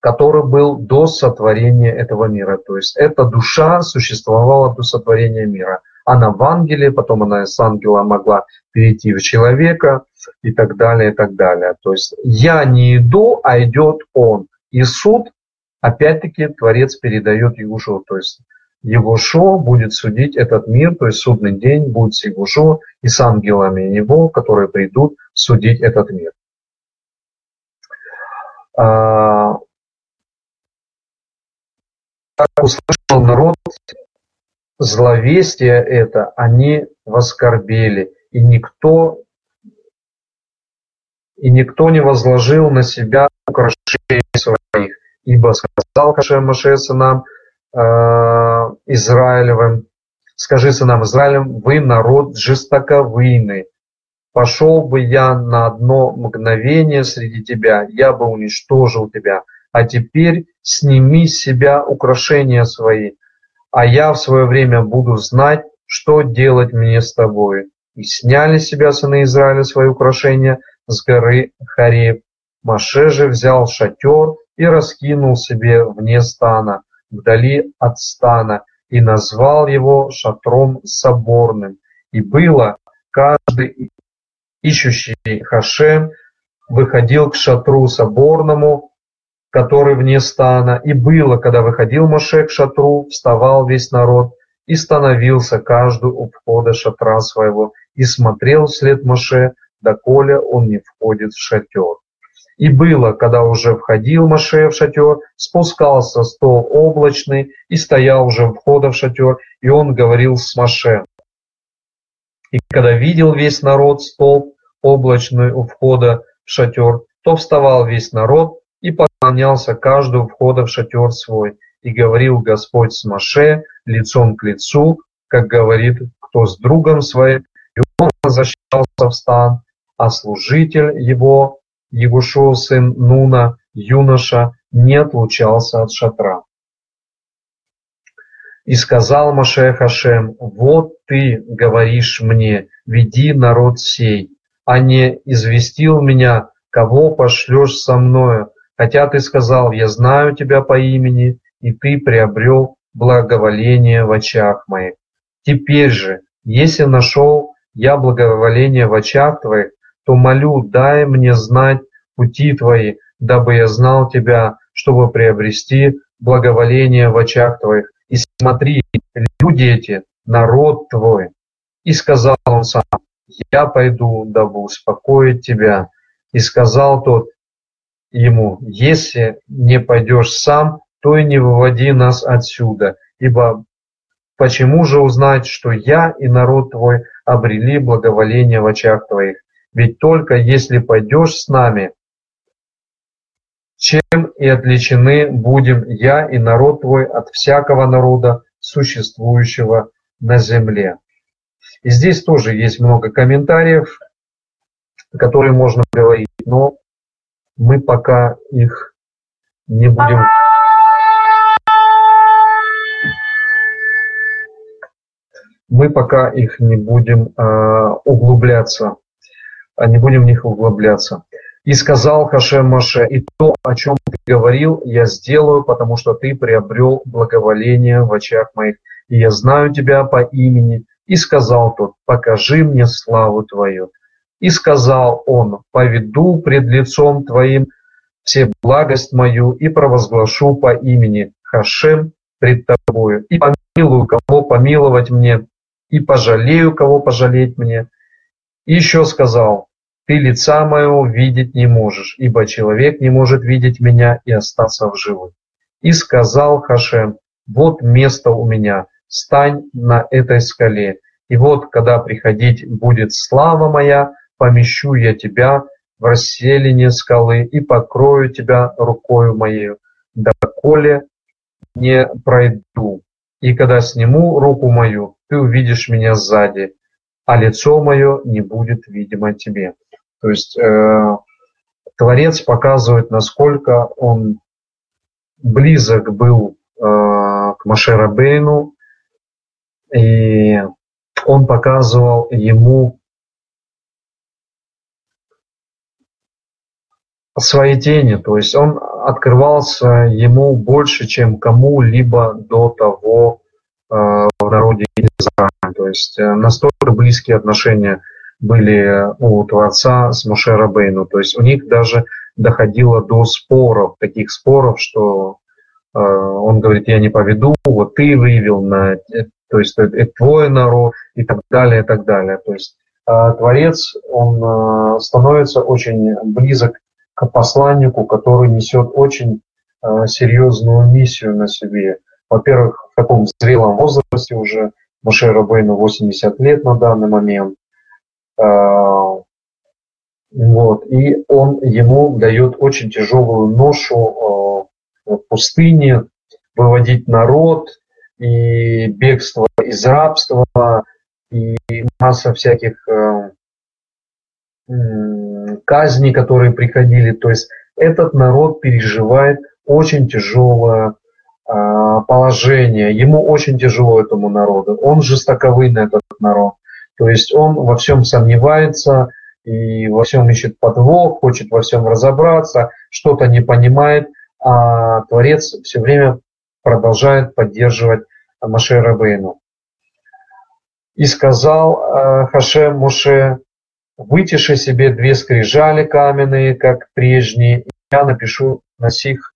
который был до сотворения этого мира. То есть эта душа существовала до сотворения мира. Она в ангеле, потом она с ангела могла перейти в человека и так далее, и так далее. То есть я не иду, а идет он. И суд, опять-таки, Творец передает Ягушу. То есть Егошо будет судить этот мир, то есть судный день будет с Егошо и с ангелами его, которые придут судить этот мир. Услышал народ зловестие это, они воскорбели, и никто и никто не возложил на себя украшений своих, ибо сказал Хашем Маше сынам, Э, Израилевым, скажи сынам Израилем, вы народ жестоковыйный. Пошел бы я на одно мгновение среди тебя, я бы уничтожил тебя. А теперь сними с себя украшения свои, а я в свое время буду знать, что делать мне с тобой. И сняли с себя сыны Израиля свои украшения с горы Хареб. Маше же взял шатер и раскинул себе вне стана, вдали от стана, и назвал его шатром соборным. И было, каждый ищущий Хашем выходил к шатру соборному, который вне стана. И было, когда выходил Моше к шатру, вставал весь народ и становился каждый у входа шатра своего и смотрел вслед Моше, доколе он не входит в шатер. И было, когда уже входил Маше в шатер, спускался стол облачный и стоял уже у входа в шатер, и он говорил с Маше. И когда видел весь народ стол облачный у входа в шатер, то вставал весь народ и поклонялся каждому входа в шатер свой. И говорил Господь с Маше лицом к лицу, как говорит кто с другом своим, и он возвращался в стан, а служитель его Егушев сын Нуна, юноша, не отлучался от шатра. И сказал Маше Хашем, вот ты говоришь мне, веди народ сей, а не известил меня, кого пошлешь со мною, хотя ты сказал, я знаю тебя по имени, и ты приобрел благоволение в очах моих. Теперь же, если нашел я благоволение в очах твоих, то молю, дай мне знать пути Твои, дабы я знал Тебя, чтобы приобрести благоволение в очах Твоих. И смотри, люди эти, народ Твой. И сказал он сам, я пойду, дабы успокоить тебя. И сказал тот ему, если не пойдешь сам, то и не выводи нас отсюда, ибо Почему же узнать, что я и народ твой обрели благоволение в очах твоих? Ведь только если пойдешь с нами, чем и отличены будем я и народ твой от всякого народа, существующего на земле. И здесь тоже есть много комментариев, которые можно говорить, но мы пока их не будем мы пока их не будем э, углубляться, а не будем в них углубляться. И сказал Хашем Маше, и то, о чем ты говорил, я сделаю, потому что ты приобрел благоволение в очах моих, и я знаю тебя по имени. И сказал тот, покажи мне славу твою. И сказал он, поведу пред лицом твоим все благость мою и провозглашу по имени Хашем пред тобою, и помилую, кого помиловать мне, и пожалею, кого пожалеть мне. И еще сказал, ты лица моего видеть не можешь, ибо человек не может видеть меня и остаться в живых. И сказал Хашем, вот место у меня, стань на этой скале. И вот, когда приходить будет слава моя, помещу я тебя в расселине скалы и покрою тебя рукою моею, доколе не пройду. И когда сниму руку мою, ты увидишь меня сзади, а лицо мое не будет видимо тебе. То есть э, Творец показывает, насколько он близок был э, к Машерабейну, и он показывал ему свои тени, то есть он открывался ему больше, чем кому-либо до того э, в народе Израиля. То есть э, настолько близкие отношения были у Творца с Моше Рабейну. То есть у них даже доходило до споров, таких споров, что э, он говорит, я не поведу, вот ты вывел на, то есть это, это твой народ и так далее, и так далее. То есть э, Творец, он э, становится очень близок к посланнику, который несет очень э, серьезную миссию на себе. Во-первых, в таком зрелом возрасте уже, Моше Рабейну 80 лет на данный момент, э, вот, и он ему дает очень тяжелую ношу э, в пустыне, выводить народ, и бегство из рабства, и масса всяких казни, которые приходили. То есть этот народ переживает очень тяжелое э, положение. Ему очень тяжело этому народу. Он жестоковый этот народ. То есть он во всем сомневается и во всем ищет подвох, хочет во всем разобраться, что-то не понимает, а Творец все время продолжает поддерживать Маше Рабейну. И сказал э, Хашем Муше, Вытиши себе две скрижали каменные, как прежние, и я напишу на сих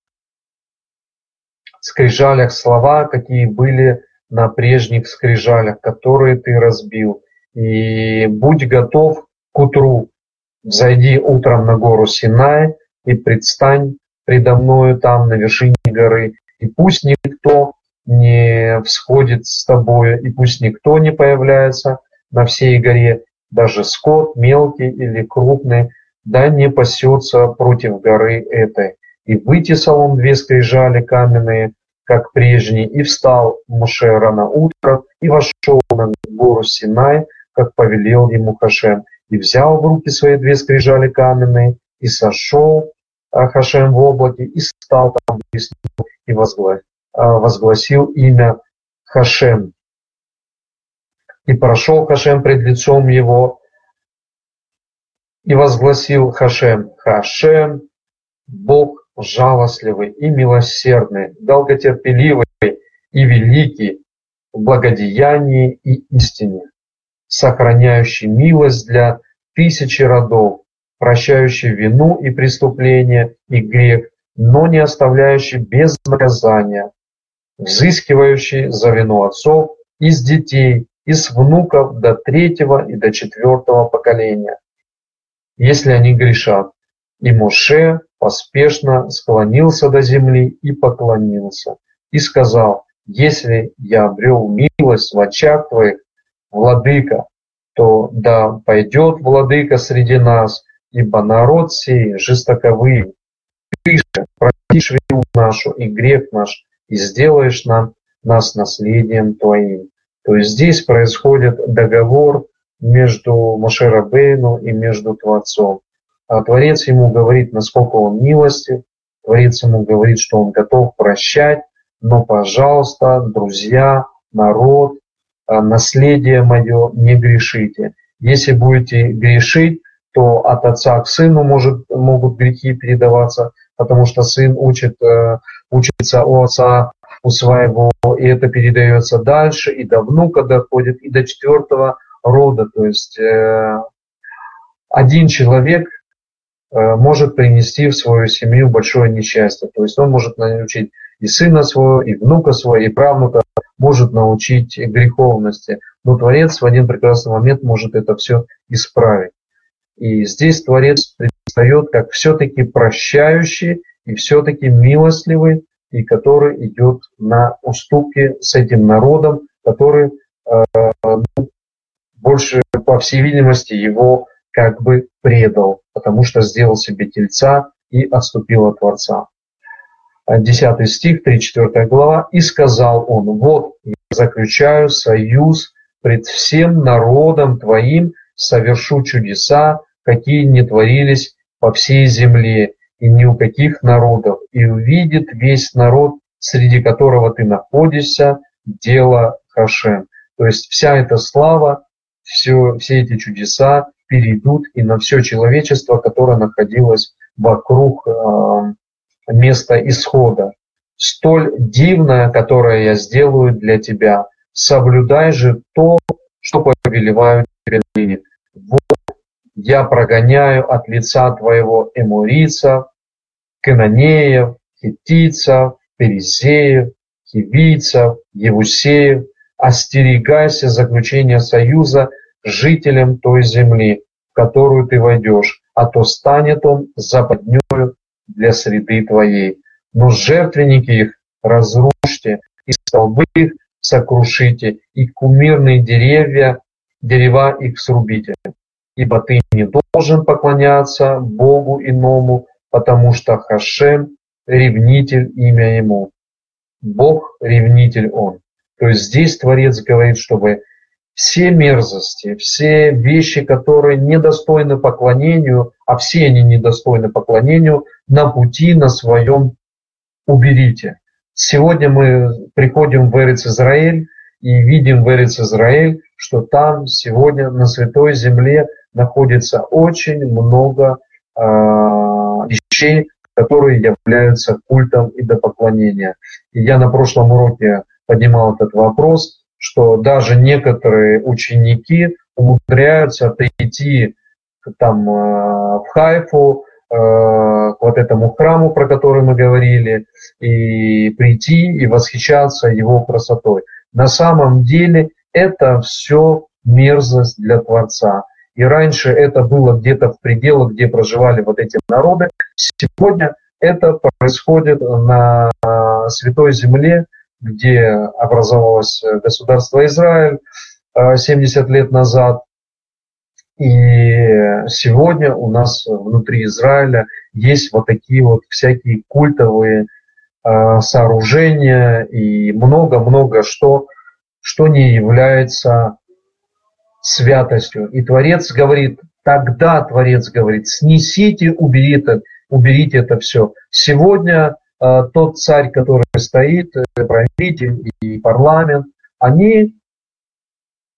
скрижалях слова, какие были на прежних скрижалях, которые ты разбил. И будь готов к утру, взойди утром на гору Синай и предстань предо мною там на вершине горы, и пусть никто не всходит с тобою, и пусть никто не появляется на всей горе, даже скот, мелкий или крупный, да не пасется против горы этой. И вытесал он две скрижали каменные, как прежний, и встал Муше рано утро, и вошел на гору Синай, как повелел ему Хашем, и взял в руки свои две скрижали каменные, и сошел Хашем в облаке, и стал там и возгласил имя Хашем, и прошел Хашем пред лицом его, и возгласил Хашем, Хашем, Бог жалостливый и милосердный, долготерпеливый и великий в благодеянии и истине, сохраняющий милость для тысячи родов, прощающий вину и преступление и грех, но не оставляющий без наказания, взыскивающий за вину отцов из детей и с внуков до третьего и до четвертого поколения, если они грешат. И Моше поспешно склонился до земли и поклонился, и сказал, если я обрел милость в очах твоих, владыка, то да пойдет владыка среди нас, ибо народ сей жестоковый. Ты же простишь вину нашу и грех наш, и сделаешь нам нас наследием твоим. То есть здесь происходит договор между Машерабейну и между Творцом. А Творец ему говорит, насколько он милостив, Творец ему говорит, что он готов прощать, но, пожалуйста, друзья, народ, а, наследие мое, не грешите. Если будете грешить, то от отца к сыну может, могут грехи передаваться, потому что сын учит, э, учится у отца, у своего, и это передается дальше, и до внука доходит, и до четвертого рода. То есть э, один человек э, может принести в свою семью большое несчастье. То есть он может научить и сына своего, и внука своего, и правнука, может научить греховности. Но Творец в один прекрасный момент может это все исправить. И здесь Творец предстает как все-таки прощающий и все-таки милостливый, и который идет на уступки с этим народом, который э, ну, больше, по всей видимости, его как бы предал, потому что сделал себе тельца и отступил от Творца. 10 стих, 3-4 глава, «И сказал он, вот я заключаю союз пред всем народом твоим, совершу чудеса, какие не творились по всей земле, и ни у каких народов, и увидит весь народ, среди которого ты находишься, дело Хашем». То есть вся эта слава, все, все эти чудеса перейдут и на все человечество, которое находилось вокруг э, места исхода. Столь дивное, которое я сделаю для тебя, соблюдай же то, что повелеваю тебе ныне. Вот я прогоняю от лица твоего эмурийцев, кананеев, хитийцев, перезеев, хивийцев, евусеев, остерегайся заключения союза с жителям той земли, в которую ты войдешь, а то станет он западнёю для среды твоей. Но жертвенники их разрушьте, и столбы их сокрушите, и кумирные деревья, дерева их срубите. Ибо ты не должен поклоняться Богу иному, потому что Хашем – ревнитель имя Ему. Бог – ревнитель Он. То есть здесь Творец говорит, чтобы все мерзости, все вещи, которые недостойны поклонению, а все они недостойны поклонению, на пути на своем уберите. Сегодня мы приходим в Эрец Израиль и видим в Эрец Израиль, что там сегодня на Святой Земле находится очень много э, вещей, которые являются культом и до поклонения. И я на прошлом уроке поднимал этот вопрос – что даже некоторые ученики умудряются прийти там э, в Хайфу, э, к вот этому храму, про который мы говорили, и прийти и восхищаться его красотой. На самом деле это все мерзость для Творца. И раньше это было где-то в пределах, где проживали вот эти народы. Сегодня это происходит на Святой Земле, где образовалось э, государство Израиль 70 э, лет назад. И сегодня у нас внутри Израиля есть вот такие вот всякие культовые э, сооружения и много-много что, что не является святостью. И Творец говорит, тогда Творец говорит, снесите, уберите, уберите это все. Сегодня Э, тот царь, который стоит, э, правитель и парламент, они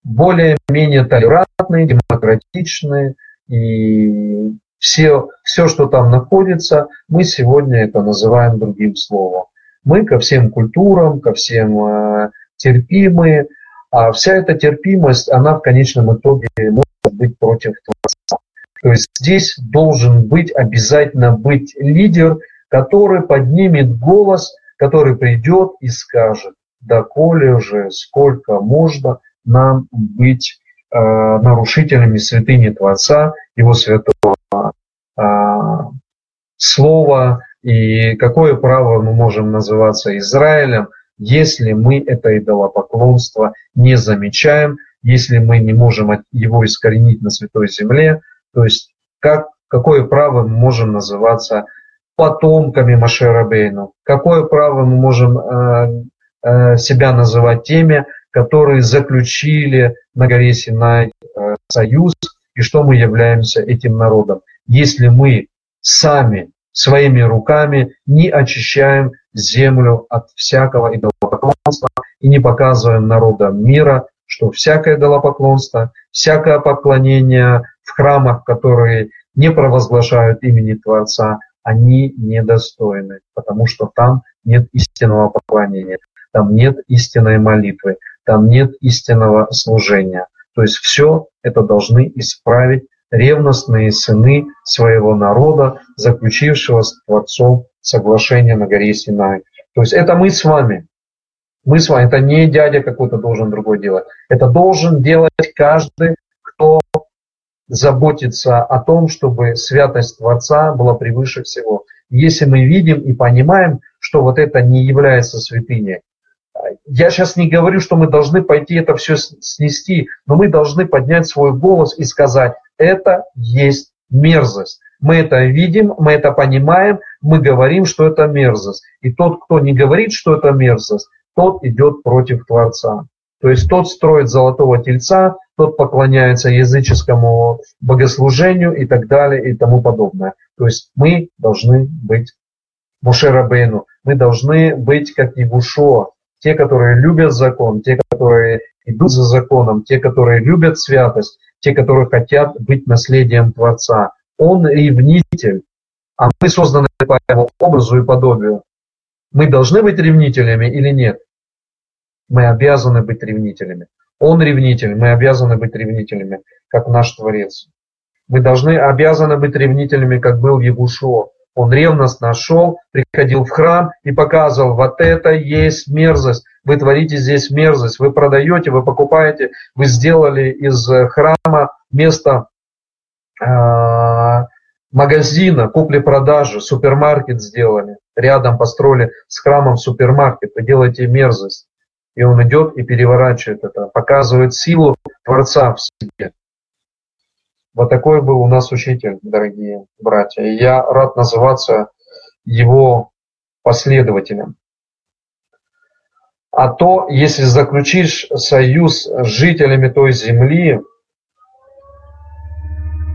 более-менее толерантные, демократичные, и все, все, что там находится, мы сегодня это называем другим словом. Мы ко всем культурам, ко всем э, терпимые, а вся эта терпимость, она в конечном итоге может быть против Творца. То есть здесь должен быть обязательно быть лидер, который поднимет голос, который придет и скажет, да коли же, сколько можно нам быть э, нарушителями святыни Творца, Его святого э, Слова, и какое право мы можем называться Израилем, если мы это идолопоклонство не замечаем, если мы не можем его искоренить на Святой Земле, то есть как, какое право мы можем называться потомками Машера Бейну, какое право мы можем э, э, себя называть теми, которые заключили на горе Синай э, союз, и что мы являемся этим народом. Если мы сами своими руками не очищаем землю от всякого идолопоклонства и не показываем народам мира, что всякое идолопоклонство, всякое поклонение в храмах, которые не провозглашают имени Творца, они недостойны, потому что там нет истинного поклонения, там нет истинной молитвы, там нет истинного служения. То есть все это должны исправить ревностные сыны своего народа, заключившего с Творцом соглашение на горе Синай. То есть это мы с вами. Мы с вами, это не дядя какой-то должен другой делать. Это должен делать каждый, кто заботится о том, чтобы святость Творца была превыше всего. Если мы видим и понимаем, что вот это не является святыней, я сейчас не говорю, что мы должны пойти это все снести, но мы должны поднять свой голос и сказать, это есть мерзость. Мы это видим, мы это понимаем, мы говорим, что это мерзость. И тот, кто не говорит, что это мерзость, тот идет против Творца. То есть тот строит золотого тельца, тот поклоняется языческому богослужению и так далее и тому подобное. То есть мы должны быть Мушерабейну, мы должны быть как Егушо, те, которые любят закон, те, которые идут за законом, те, которые любят святость, те, которые хотят быть наследием Творца. Он ревнитель, а мы созданы по его образу и подобию. Мы должны быть ревнителями или нет? Мы обязаны быть ревнителями. Он ревнитель, мы обязаны быть ревнителями, как наш Творец. Мы должны, обязаны быть ревнителями, как был Егушо. Он ревностно шел, приходил в храм и показывал, вот это есть мерзость, вы творите здесь мерзость, вы продаете, вы покупаете, вы сделали из храма место э, магазина, купли-продажи, супермаркет сделали, рядом построили с храмом супермаркет, вы делаете мерзость. И он идет и переворачивает это, показывает силу Творца в себе. Вот такой был у нас учитель, дорогие братья. И я рад называться его последователем. А то, если заключишь союз с жителями той земли,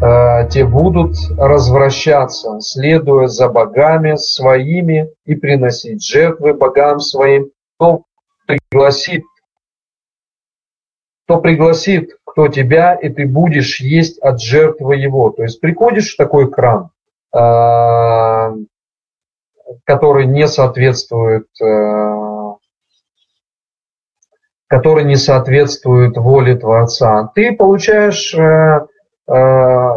э, те будут развращаться, следуя за богами своими и приносить жертвы богам своим, то пригласит, то пригласит кто тебя, и ты будешь есть от жертвы его. То есть приходишь в такой храм, а, который не соответствует а, который не соответствует воле Творца, ты получаешь э, э,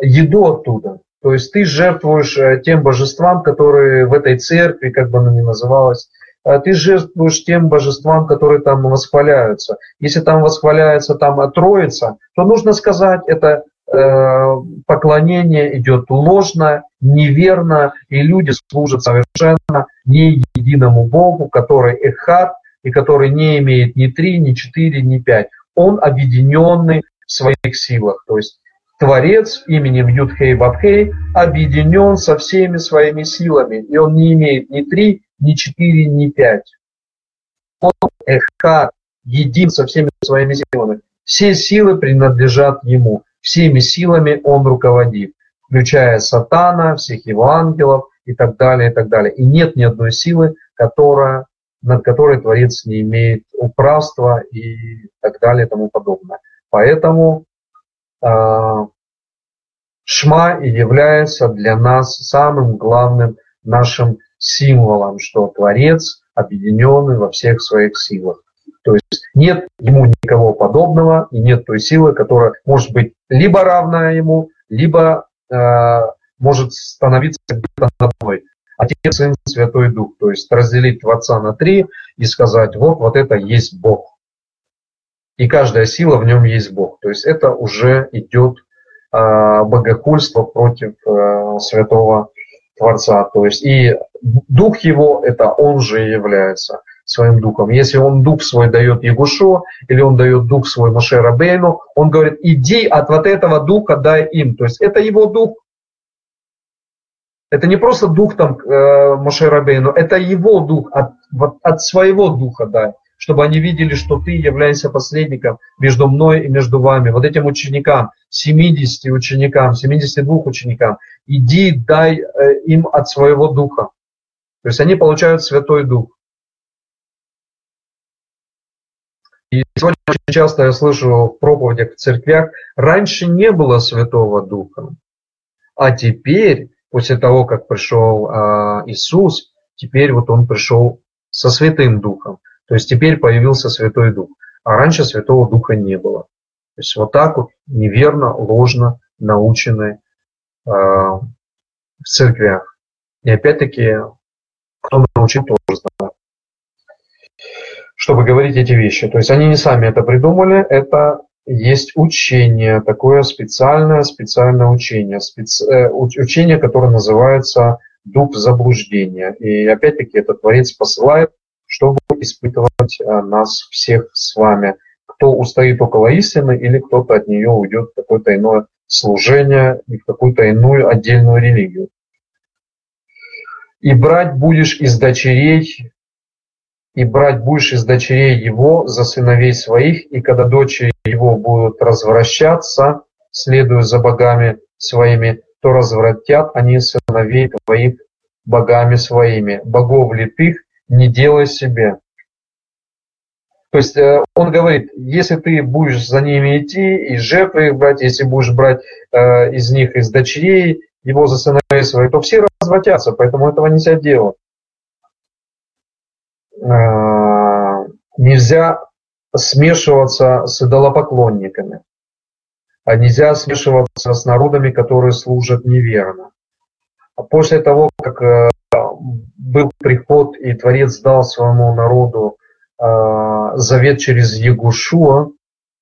еду оттуда. То есть ты жертвуешь э, тем божествам, которые в этой церкви, как бы она ни называлась, а ты жертвуешь тем божествам, которые там восхваляются. Если там восхваляется там Троица, то нужно сказать, это э, поклонение идет ложно, неверно, и люди служат совершенно не единому Богу, который Эхат, и который не имеет ни три, ни четыре, ни пять. Он объединенный в своих силах. То есть Творец именем Юдхей Бабхей объединен со всеми своими силами, и он не имеет ни три, ни четыре, ни пять. Он Эхад, един со всеми своими силами. Все силы принадлежат ему, всеми силами он руководит, включая сатана, всех его ангелов и так далее, и так далее. И нет ни одной силы, которая, над которой Творец не имеет управства и так далее и тому подобное. Поэтому э, Шма и является для нас самым главным нашим символом, что Творец объединенный во всех своих силах. То есть нет ему никого подобного и нет той силы, которая может быть либо равная ему, либо э, может становиться где-то над мной. Отец, Сын, Святой Дух. То есть разделить Творца на три и сказать, вот, вот это есть Бог. И каждая сила в нем есть Бог. То есть это уже идет э, богохульство против э, Святого Творца. То есть и Дух Его – это Он же является. своим духом. Если он дух свой дает Егушо, или он дает дух свой Моше Рабейну, он говорит, иди от вот этого духа дай им. То есть это его дух. Это не просто дух там э, Моше Рабейну, это его дух, от, от своего духа дай чтобы они видели, что ты являешься посредником между мной и между вами. Вот этим ученикам, 70 ученикам, 72 ученикам, иди, дай э, им от своего духа. То есть они получают Святой Дух. И сегодня очень часто я слышу в проповедях в церквях, раньше не было Святого Духа, а теперь, после того, как пришел э, Иисус, теперь вот Он пришел со Святым Духом. То есть теперь появился Святой Дух, а раньше Святого Духа не было. То есть вот так вот неверно, ложно научены э, в церквях. И опять-таки, кто научил, тоже знает. Чтобы говорить эти вещи. То есть они не сами это придумали, это есть учение, такое специальное, специальное учение, специ... Э, учение, которое называется дух заблуждения. И опять-таки этот Творец посылает чтобы испытывать э, нас всех с вами, кто устоит около истины или кто-то от нее уйдет в какое-то иное служение и в какую-то иную отдельную религию. И брать будешь из дочерей, и брать будешь из дочерей его за сыновей своих, и когда дочери его будут развращаться, следуя за богами своими, то развратят они сыновей твоих богами своими, богов литых не делай себе. То есть э, он говорит, если ты будешь за ними идти и жертвы их брать, если будешь брать э, из них, из дочерей, его за сыновей своих, то все развратятся, поэтому этого нельзя делать. Э, нельзя смешиваться с идолопоклонниками, а нельзя смешиваться с народами, которые служат неверно. А после того, как э, был приход, и Творец дал своему народу э, завет через Егушуа,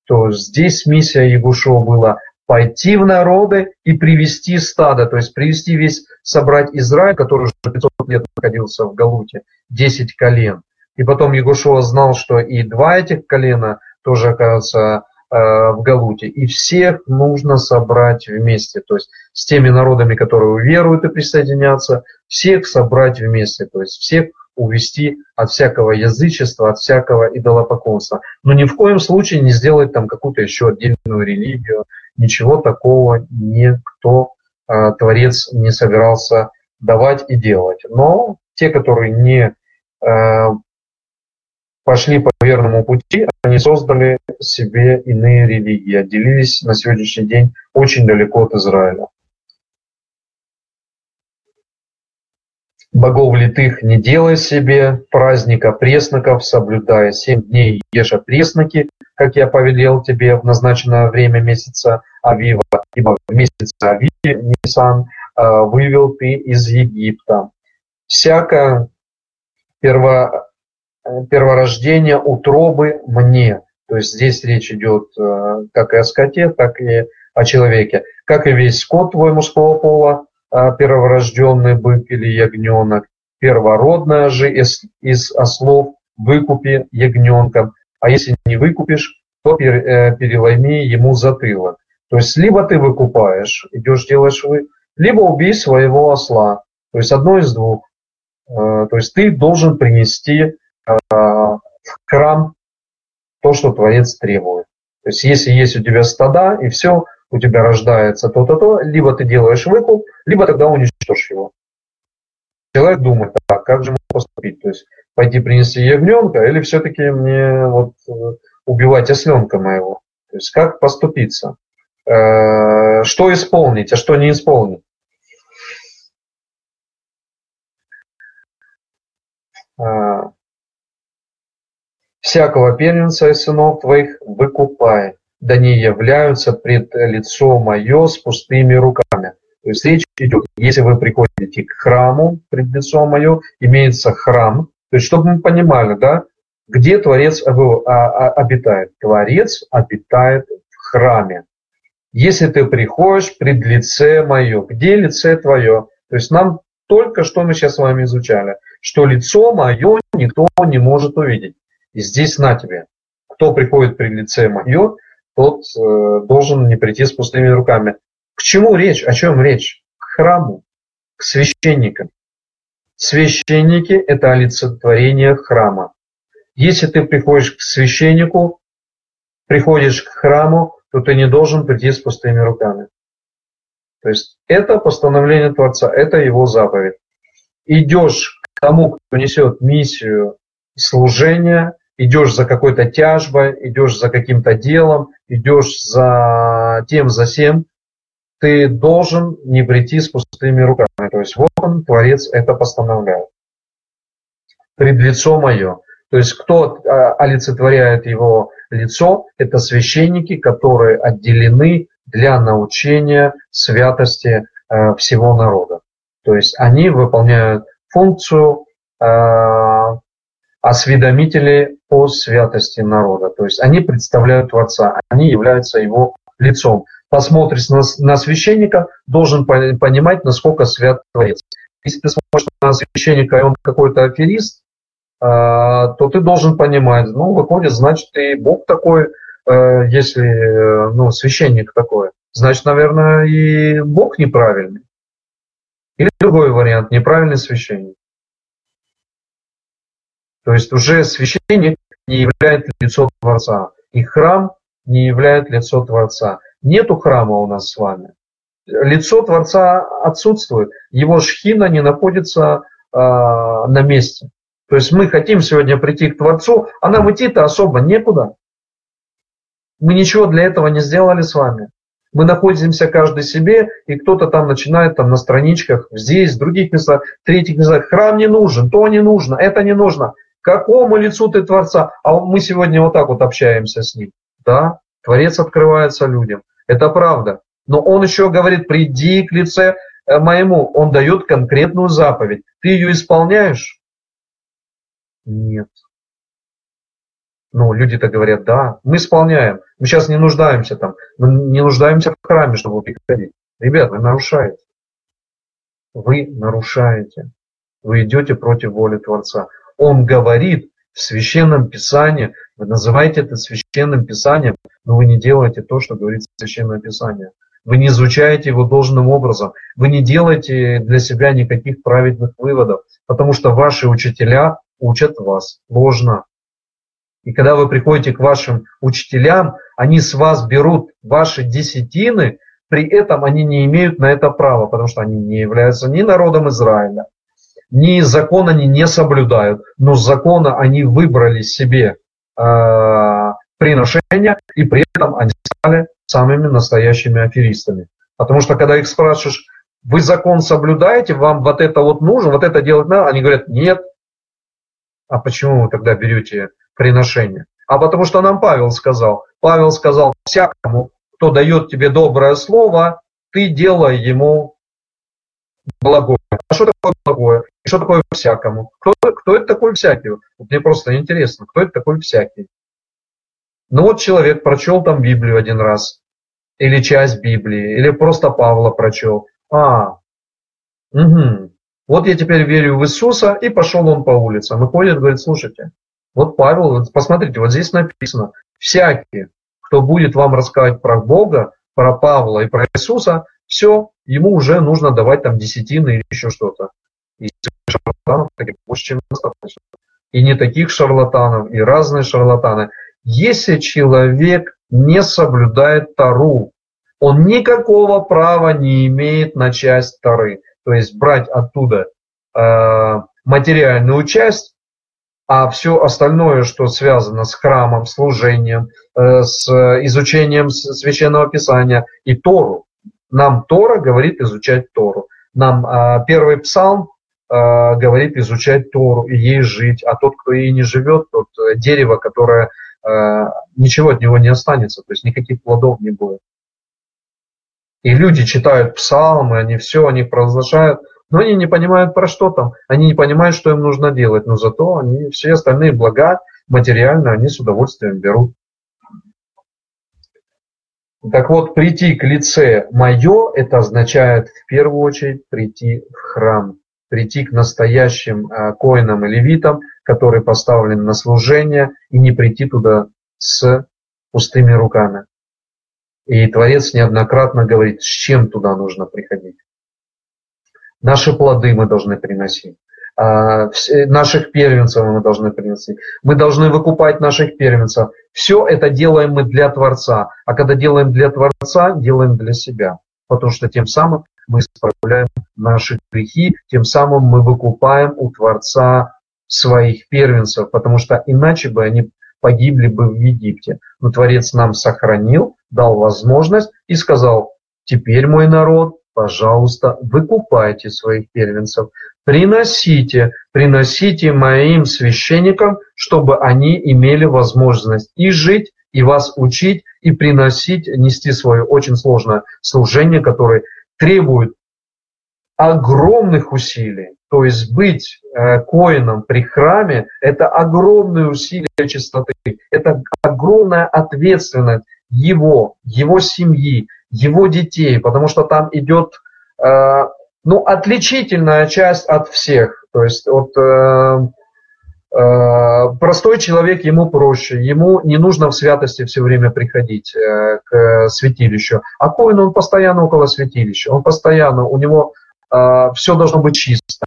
то здесь миссия Егушуа была пойти в народы и привести стадо, то есть привести весь, собрать Израиль, который уже 500 лет находился в Галуте, 10 колен. И потом Егушуа знал, что и два этих колена тоже окажутся Э, в Галуте. И всех нужно собрать вместе. То есть с теми народами, которые уверуют и присоединятся, всех собрать вместе. То есть всех увести от всякого язычества, от всякого идолопоклонства. Но ни в коем случае не сделать там какую-то еще отдельную религию. Ничего такого никто, э, Творец, не собирался давать и делать. Но те, которые не э, пошли по верному пути, они создали себе иные религии, отделились на сегодняшний день очень далеко от Израиля. Богов литых не делай себе, праздника пресноков соблюдая. Семь дней ешь пресноки, как я повелел тебе в назначенное время месяца Авива, ибо в месяце Ави, Нисан, а, вывел ты из Египта. Всякое перво, перворождения утробы мне. То есть здесь речь идет э, как и о скоте, так и о человеке. Как и весь скот твой мужского пола, э, перворожденный бык или ягненок, первородная же из, из ослов выкупи ягненком, а если не выкупишь, то переломи ему затылок. То есть либо ты выкупаешь, идешь делаешь вы, либо убей своего осла. То есть одно из двух. То есть ты должен принести в храм то, что Творец требует. То есть если есть у тебя стада и все, у тебя рождается то-то, то, либо ты делаешь выкуп, либо тогда уничтожишь его. Человек думает, так, как же ему поступить? То есть пойти принести ягненка или все-таки мне вот э, убивать осленка моего? То есть как поступиться? Э, что исполнить, а что не исполнить? Всякого первенца и сынов твоих выкупай, да не являются пред лицо мое с пустыми руками. То есть речь идет, если вы приходите к храму пред лицо мое, имеется храм, то есть чтобы мы понимали, да, где Творец а, а, обитает. Творец обитает в храме. Если ты приходишь пред лице мое, где лице твое? То есть нам только что мы сейчас с вами изучали, что лицо мое никто не может увидеть. И здесь на тебе. Кто приходит при лице мое, тот э, должен не прийти с пустыми руками. К чему речь? О чем речь? К храму, к священникам. Священники – это олицетворение храма. Если ты приходишь к священнику, приходишь к храму, то ты не должен прийти с пустыми руками. То есть это постановление Творца, это его заповедь. Идешь к тому, кто несет миссию служения, идешь за какой-то тяжбой, идешь за каким-то делом, идешь за тем, за всем, ты должен не прийти с пустыми руками. То есть вот он, Творец, это постановляет. Пред лицо мое. То есть кто а, олицетворяет его лицо, это священники, которые отделены для научения святости э, всего народа. То есть они выполняют функцию осведомителей по святости народа. То есть они представляют Творца, они являются его лицом. Посмотришь на, на священника, должен понимать, насколько свят Творец. Если ты смотришь на священника, и он какой-то аферист, э, то ты должен понимать, ну, выходит, значит, и Бог такой, Э, если э, ну, священник такой, значит, наверное, и Бог неправильный. Или другой вариант, неправильный священник. То есть уже священник не является лицо Творца, и храм не является лицо Творца. Нету храма у нас с вами. Лицо Творца отсутствует, его шхина не находится э, на месте. То есть мы хотим сегодня прийти к Творцу, а нам идти-то особо некуда. Мы ничего для этого не сделали с вами. Мы находимся каждый себе, и кто-то там начинает там на страничках, здесь, в других местах, в третьих местах. Храм не нужен, то не нужно, это не нужно. Какому лицу ты Творца? А мы сегодня вот так вот общаемся с ним. Да, Творец открывается людям. Это правда. Но он еще говорит, приди к лице э, моему. Он дает конкретную заповедь. Ты ее исполняешь? Нет. Ну, люди-то говорят, да, мы исполняем. Мы сейчас не нуждаемся там, мы не нуждаемся в храме, чтобы приходить. Ребят, вы нарушаете. Вы нарушаете. Вы идете против воли Творца. Он говорит в Священном Писании, вы называете это Священным Писанием, но вы не делаете то, что говорит Священное Писание. Вы не изучаете его должным образом. Вы не делаете для себя никаких праведных выводов, потому что ваши учителя учат вас ложно. И когда вы приходите к вашим учителям, они с вас берут ваши десятины, при этом они не имеют на это права, потому что они не являются ни народом Израиля, ни закон они не соблюдают, но закона они выбрали себе э, приношения, и при этом они стали самыми настоящими аферистами. Потому что когда их спрашиваешь, вы закон соблюдаете, вам вот это вот нужно, вот это делать надо, они говорят, нет. А почему вы тогда берете приношения. А потому что нам Павел сказал. Павел сказал, всякому, кто дает тебе доброе слово, ты делай ему благое. А что такое благое? И что такое всякому? Кто, кто это такой всякий? Вот мне просто интересно, кто это такой всякий? Ну вот человек прочел там Библию один раз, или часть Библии, или просто Павла прочел. А, угу. вот я теперь верю в Иисуса, и пошел он по улицам. И ходит, говорит, слушайте, вот Павел, посмотрите, вот здесь написано, всякий, кто будет вам рассказывать про Бога, про Павла и про Иисуса, все, ему уже нужно давать там десятины или еще что-то. И шарлатанов таких больше, чем достаточно. И не таких шарлатанов, и разные шарлатаны. Если человек не соблюдает Тару, он никакого права не имеет на часть Тары. То есть брать оттуда э, материальную часть а все остальное, что связано с храмом, служением, э, с изучением священного писания и Тору. Нам Тора говорит изучать Тору. Нам а, первый псалм а, говорит изучать Тору и ей жить. А тот, кто ей не живет, тот э, дерево, которое а, ничего от него не останется, то есть никаких плодов не будет. И люди читают псалмы, они все, они провозглашают – но они не понимают про что там, они не понимают, что им нужно делать, но зато они все остальные блага материально они с удовольствием берут. Так вот, прийти к лице мое, это означает в первую очередь прийти в храм, прийти к настоящим э, коинам и левитам, которые поставлены на служение, и не прийти туда с пустыми руками. И Творец неоднократно говорит, с чем туда нужно приходить. Наши плоды мы должны приносить. А, наших первенцев мы должны приносить. Мы должны выкупать наших первенцев. Все это делаем мы для Творца. А когда делаем для Творца, делаем для себя. Потому что тем самым мы исправляем наши грехи, тем самым мы выкупаем у Творца своих первенцев, потому что иначе бы они погибли бы в Египте. Но Творец нам сохранил, дал возможность и сказал, теперь мой народ, пожалуйста, выкупайте своих первенцев, приносите, приносите моим священникам, чтобы они имели возможность и жить, и вас учить, и приносить, нести свое очень сложное служение, которое требует огромных усилий. То есть быть э, коином при храме – это огромные усилия чистоты, это огромная ответственность его, его семьи, его детей, потому что там идет э, ну, отличительная часть от всех. То есть от э, э, простой человек ему проще, ему не нужно в святости все время приходить э, к святилищу. А коин он постоянно около святилища, он постоянно, у него э, все должно быть чисто,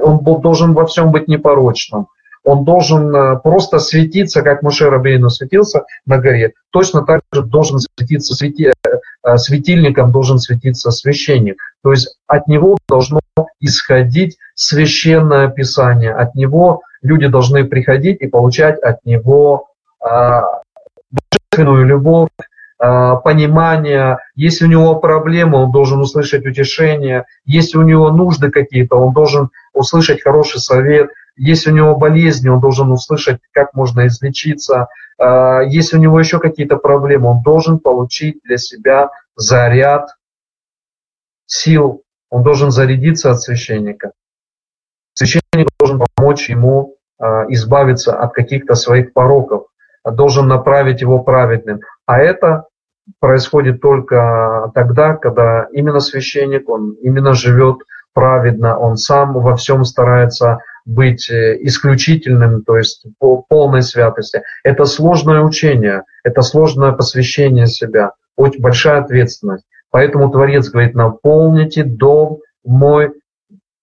он должен во всем быть непорочным он должен э, просто светиться, как Муше Рабейну светился на горе, точно так же должен светиться свети, э, э, светильником, должен светиться священник. То есть от него должно исходить священное писание, от него люди должны приходить и получать от него божественную любовь, понимание, если у него проблемы, он должен услышать утешение, если у него нужды какие-то, он должен услышать хороший совет, если у него болезни, он должен услышать, как можно излечиться. А, если у него еще какие-то проблемы, он должен получить для себя заряд сил. Он должен зарядиться от священника. Священник должен помочь ему а, избавиться от каких-то своих пороков, должен направить его праведным. А это происходит только тогда, когда именно священник, он именно живет праведно, он сам во всем старается быть э, исключительным, то есть по полной святости. Это сложное учение, это сложное посвящение себя, очень большая ответственность. Поэтому Творец говорит, наполните дом мой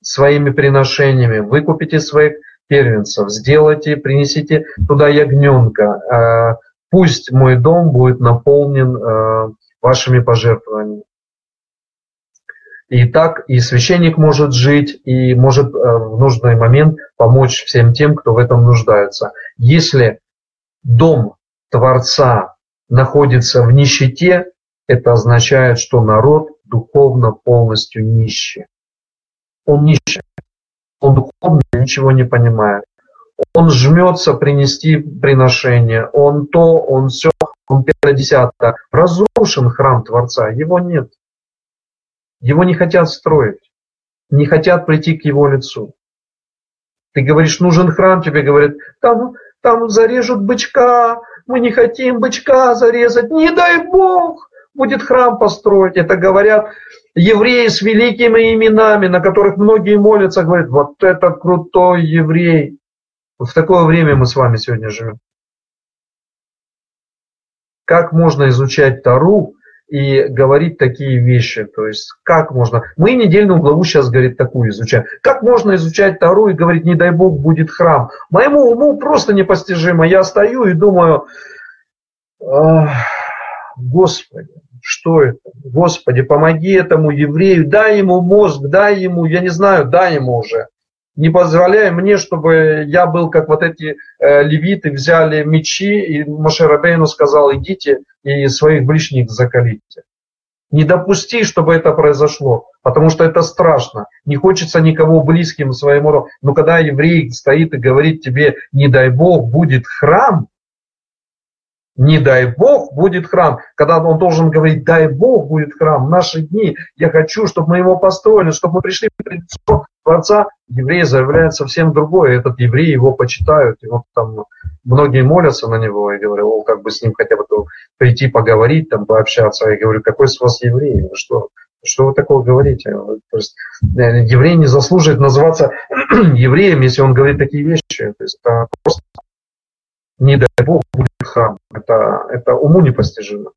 своими приношениями, выкупите своих первенцев, сделайте, принесите туда ягненка, э, пусть мой дом будет наполнен э, вашими пожертвованиями. И так и священник может жить, и может э, в нужный момент помочь всем тем, кто в этом нуждается. Если дом Творца находится в нищете, это означает, что народ духовно полностью нищий. Он нищий, он духовно ничего не понимает. Он жмется принести приношение, он то, он все, он пятое Разрушен храм Творца, его нет. Его не хотят строить, не хотят прийти к его лицу. Ты говоришь, нужен храм, тебе говорят, там, там зарежут бычка, мы не хотим бычка зарезать, не дай Бог, будет храм построить. Это говорят евреи с великими именами, на которых многие молятся, говорят, вот это крутой еврей. В такое время мы с вами сегодня живем. Как можно изучать Тару, и говорить такие вещи. То есть как можно... Мы недельную главу сейчас, говорит, такую изучаем. Как можно изучать Тару и говорить, не дай Бог, будет храм? Моему уму просто непостижимо. Я стою и думаю, Господи, что это? Господи, помоги этому еврею, дай ему мозг, дай ему, я не знаю, дай ему уже не позволяя мне, чтобы я был как вот эти э, левиты, взяли мечи, и Моше Рабейну сказал, идите и своих ближних закалите. Не допусти, чтобы это произошло, потому что это страшно. Не хочется никого близким своему роду. Но когда еврей стоит и говорит тебе, не дай Бог, будет храм, не дай Бог будет храм, когда он должен говорить, дай Бог будет храм, в наши дни, я хочу, чтобы мы его построили, чтобы мы пришли пред лицо Творца, евреи заявляют совсем другое, этот еврей его почитают, вот там многие молятся на него, и говорю, о, как бы с ним хотя бы прийти поговорить, там пообщаться, я говорю, какой с вас еврей, вы что, Что вы такое говорите? То есть, э, еврей не заслуживает называться евреем, если он говорит такие вещи. То есть это просто, не дай Бог, будет храм. Это, это уму непостижимо.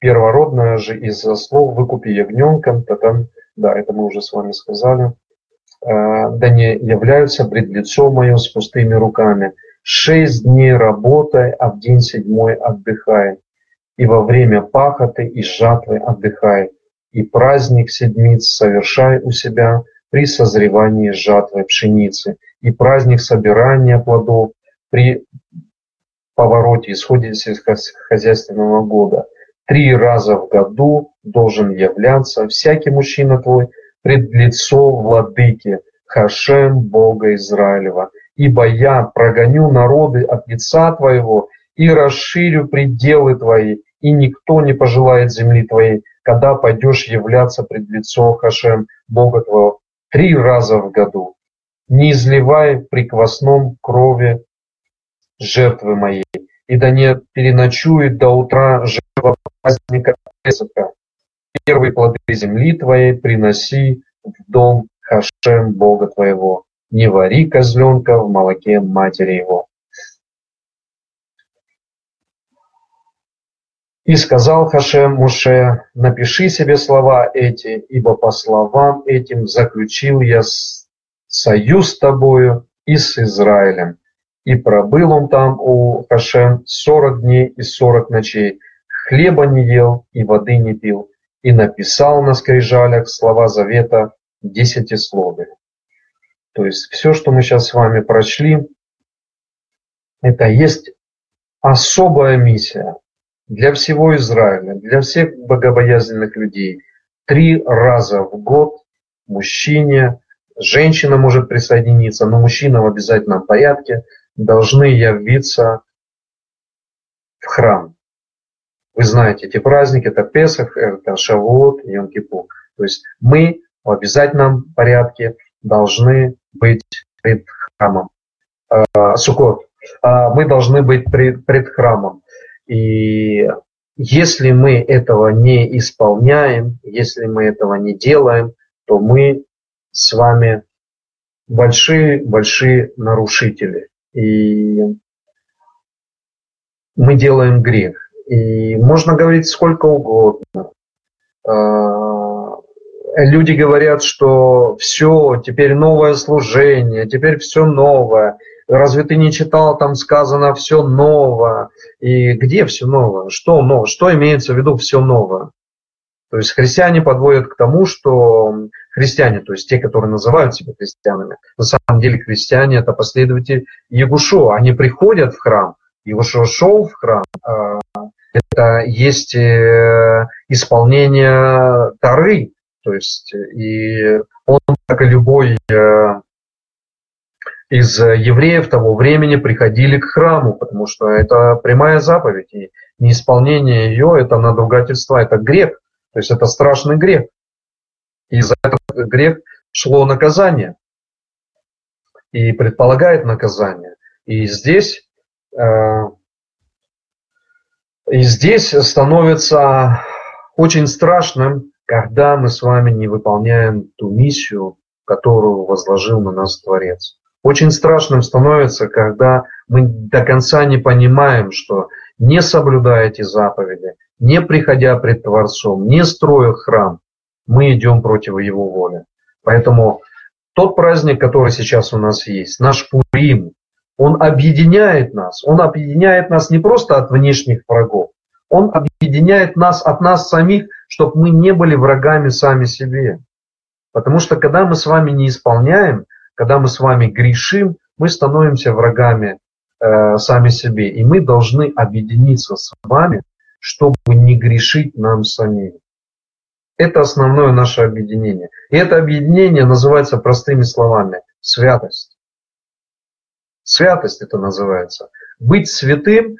Первородное же из-за слов «выкупи ягненком», то там, да, это мы уже с вами сказали, э, да не являются пред лицо мое с пустыми руками. Шесть дней работай, а в день седьмой отдыхай. И во время пахоты и жатвы отдыхай. И праздник седмиц совершай у себя при созревании жатвы пшеницы. И праздник собирания плодов при повороте, исходе сельскохозяйственного года. Три раза в году должен являться всякий мужчина твой пред лицо владыки, Хашем Бога Израилева, ибо я прогоню народы от лица твоего и расширю пределы твои, и никто не пожелает земли твоей, когда пойдешь являться пред лицо Хашем Бога твоего три раза в году. Не изливай при квасном крови жертвы моей, и да не переночует до утра жертва праздника Песаха. Первые плоды земли твоей приноси в дом Хашем Бога твоего не вари козленка в молоке матери его. И сказал Хашем Муше, напиши себе слова эти, ибо по словам этим заключил я союз с тобою и с Израилем. И пробыл он там у Хашем сорок дней и сорок ночей, хлеба не ел и воды не пил, и написал на скрижалях слова завета десятисловия. То есть все, что мы сейчас с вами прочли, это есть особая миссия для всего Израиля, для всех богобоязненных людей. Три раза в год мужчине, женщина может присоединиться, но мужчина в обязательном порядке должны явиться в храм. Вы знаете эти праздники, это Песах, это Шавуот, Йом-Кипур. То есть мы в обязательном порядке должны быть пред храмом. А, Сукот. А, мы должны быть пред, пред храмом. И если мы этого не исполняем, если мы этого не делаем, то мы с вами большие-большие нарушители. И мы делаем грех. И можно говорить сколько угодно. А, люди говорят, что все, теперь новое служение, теперь все новое. Разве ты не читал, там сказано все новое? И где все новое? Что новое? Что имеется в виду все новое? То есть христиане подводят к тому, что христиане, то есть те, которые называют себя христианами, на самом деле христиане это последователи Егушо. Они приходят в храм, Егушо шел в храм, а, это есть э, исполнение Тары, то есть и он, как и любой э, из евреев того времени, приходили к храму, потому что это прямая заповедь, и неисполнение ее – это надругательство, это грех, то есть это страшный грех. И за этот грех шло наказание, и предполагает наказание. И здесь, э, и здесь становится очень страшным когда мы с вами не выполняем ту миссию, которую возложил на нас Творец. Очень страшным становится, когда мы до конца не понимаем, что не соблюдая эти заповеди, не приходя пред Творцом, не строя храм, мы идем против Его воли. Поэтому тот праздник, который сейчас у нас есть, наш Пурим, он объединяет нас. Он объединяет нас не просто от внешних врагов, он объединяет нас от нас самих, чтобы мы не были врагами сами себе. Потому что когда мы с вами не исполняем, когда мы с вами грешим, мы становимся врагами э, сами себе. И мы должны объединиться с вами, чтобы не грешить нам самим. Это основное наше объединение. И это объединение называется простыми словами – святость. Святость это называется. Быть святым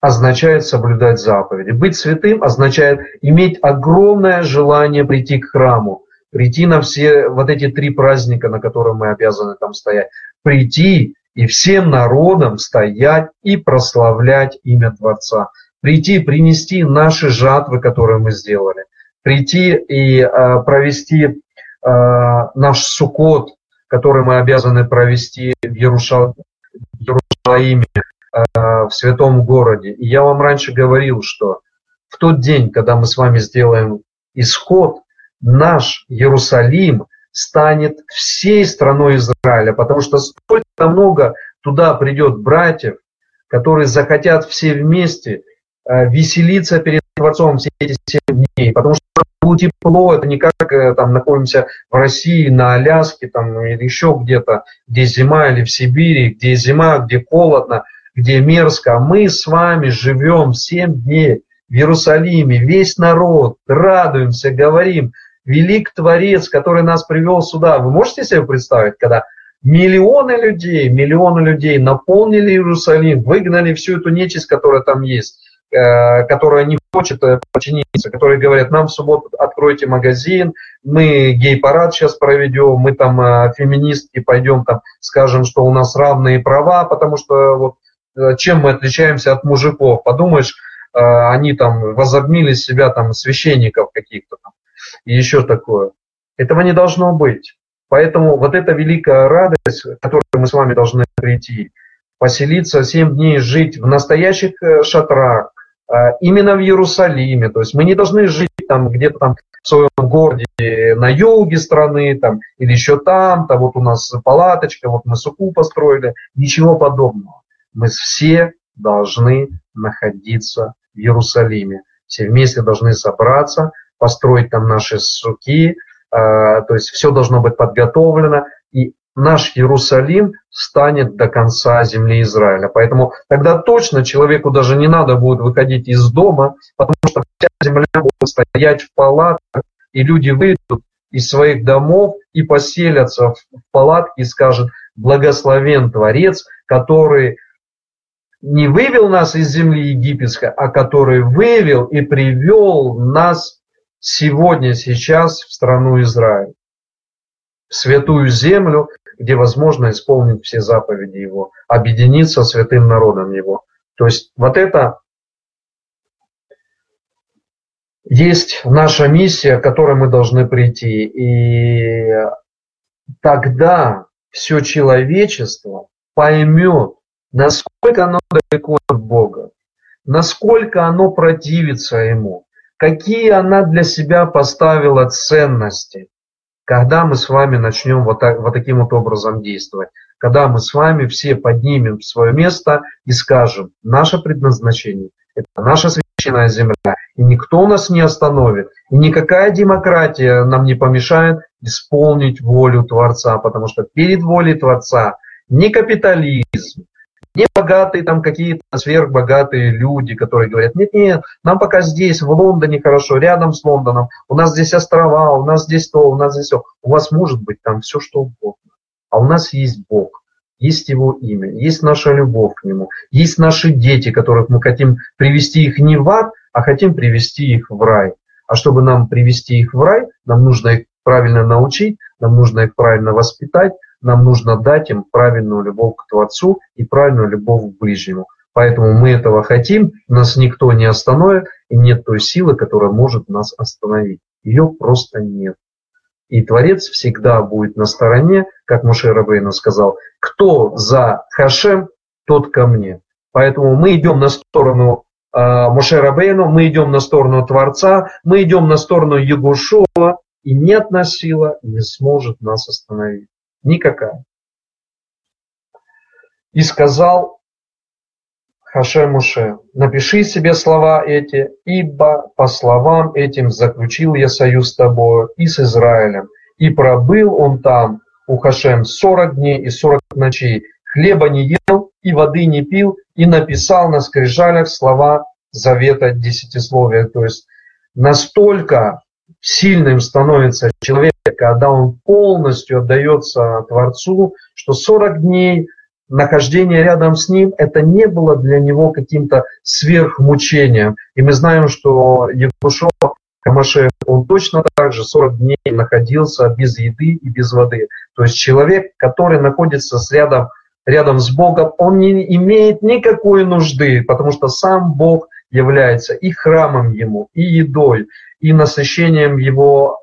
означает соблюдать заповеди. Быть святым означает иметь огромное желание прийти к храму, прийти на все вот эти три праздника, на которые мы обязаны там стоять, прийти и всем народам стоять и прославлять имя Творца. Прийти, принести наши жатвы, которые мы сделали. Прийти и э, провести э, наш сукот, который мы обязаны провести в, Иерусалиме, э, в святом городе. И я вам раньше говорил, что в тот день, когда мы с вами сделаем исход, наш Иерусалим станет всей страной Израиля, потому что столько много туда придет братьев, которые захотят все вместе э, веселиться перед Творцом все эти семь дней, потому что будет тепло, это не как э, там находимся в России, на Аляске там, или еще где-то, где зима, или в Сибири, где зима, где холодно, где мерзко. А мы с вами живем семь дней в Иерусалиме, весь народ, радуемся, говорим, велик Творец, который нас привел сюда. Вы можете себе представить, когда миллионы людей, миллионы людей наполнили Иерусалим, выгнали всю эту нечисть, которая там есть, э, которая не хочет э, подчиниться, которые говорят, нам в субботу откройте магазин, мы гей-парад сейчас проведем, мы там э, феминистки пойдем там скажем, что у нас равные права, потому что вот чем мы отличаемся от мужиков, подумаешь, они там возобнили себя там священников каких-то там и еще такое. Этого не должно быть. Поэтому вот эта великая радость, к которой мы с вами должны прийти, поселиться семь дней, жить в настоящих э, шатрах, э, именно в Иерусалиме. То есть мы не должны жить там где-то там в своем городе на юге страны там, или еще там, там вот у нас палаточка, вот мы суку построили. Ничего подобного. Мы все должны находиться в Иерусалиме. Все вместе должны собраться, построить там наши суки, а, то есть все должно быть подготовлено, и наш Иерусалим станет до конца земли Израиля. Поэтому тогда точно человеку даже не надо будет выходить из дома, потому что вся земля будет стоять в палатках, и люди выйдут из своих домов и поселятся в палатке и скажут, благословен Творец, который не вывел нас из земли египетской, а который вывел и привел нас сегодня, сейчас в страну Израиль, в святую землю, где возможно исполнить все заповеди Его, объединиться святым народом Его. То есть вот это есть наша миссия, к которой мы должны прийти. И тогда все человечество поймет, насколько оно далеко от Бога, насколько оно противится Ему, какие она для себя поставила ценности, когда мы с вами начнем вот, так, вот таким вот образом действовать, когда мы с вами все поднимем свое место и скажем, наше предназначение – это наша священная земля, и никто нас не остановит, и никакая демократия нам не помешает исполнить волю Творца, потому что перед волей Творца ни капитализм, не богатые там какие-то сверхбогатые люди, которые говорят, нет, нет, нам пока здесь, в Лондоне хорошо, рядом с Лондоном, у нас здесь острова, у нас здесь то, у нас здесь все. У вас может быть там все, что угодно. А у нас есть Бог, есть Его имя, есть наша любовь к Нему, есть наши дети, которых мы хотим привести их не в ад, а хотим привести их в рай. А чтобы нам привести их в рай, нам нужно их правильно научить, нам нужно их правильно воспитать, нам нужно дать им правильную любовь к Творцу и правильную любовь к ближнему. Поэтому мы этого хотим, нас никто не остановит, и нет той силы, которая может нас остановить. Ее просто нет. И Творец всегда будет на стороне, как Муше Рабейну сказал, кто за Хашем, тот ко мне. Поэтому мы идем на сторону э, Муше Рабейну, мы идем на сторону Творца, мы идем на сторону Егушова, и ни одна сила не сможет нас остановить. Никакая. И сказал Хаше Муше, напиши себе слова эти, ибо по словам этим заключил я союз с тобою и с Израилем. И пробыл он там, у Хашем, сорок дней и сорок ночей, хлеба не ел и воды не пил, и написал на скрижалях слова завета десятисловия. То есть настолько сильным становится человек, когда он полностью отдается Творцу, что 40 дней нахождения рядом с ним, это не было для него каким-то сверхмучением. И мы знаем, что Егушо Камаше, он точно так же 40 дней находился без еды и без воды. То есть человек, который находится с рядом рядом с Богом, он не имеет никакой нужды, потому что сам Бог является и храмом ему, и едой, и насыщением его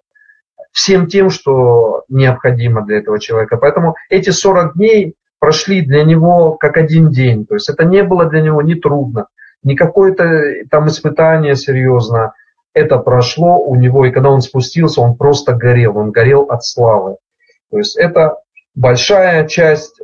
всем тем, что необходимо для этого человека. Поэтому эти 40 дней прошли для него как один день. То есть это не было для него ни трудно, ни какое-то там испытание серьезно. Это прошло у него, и когда он спустился, он просто горел, он горел от славы. То есть это большая часть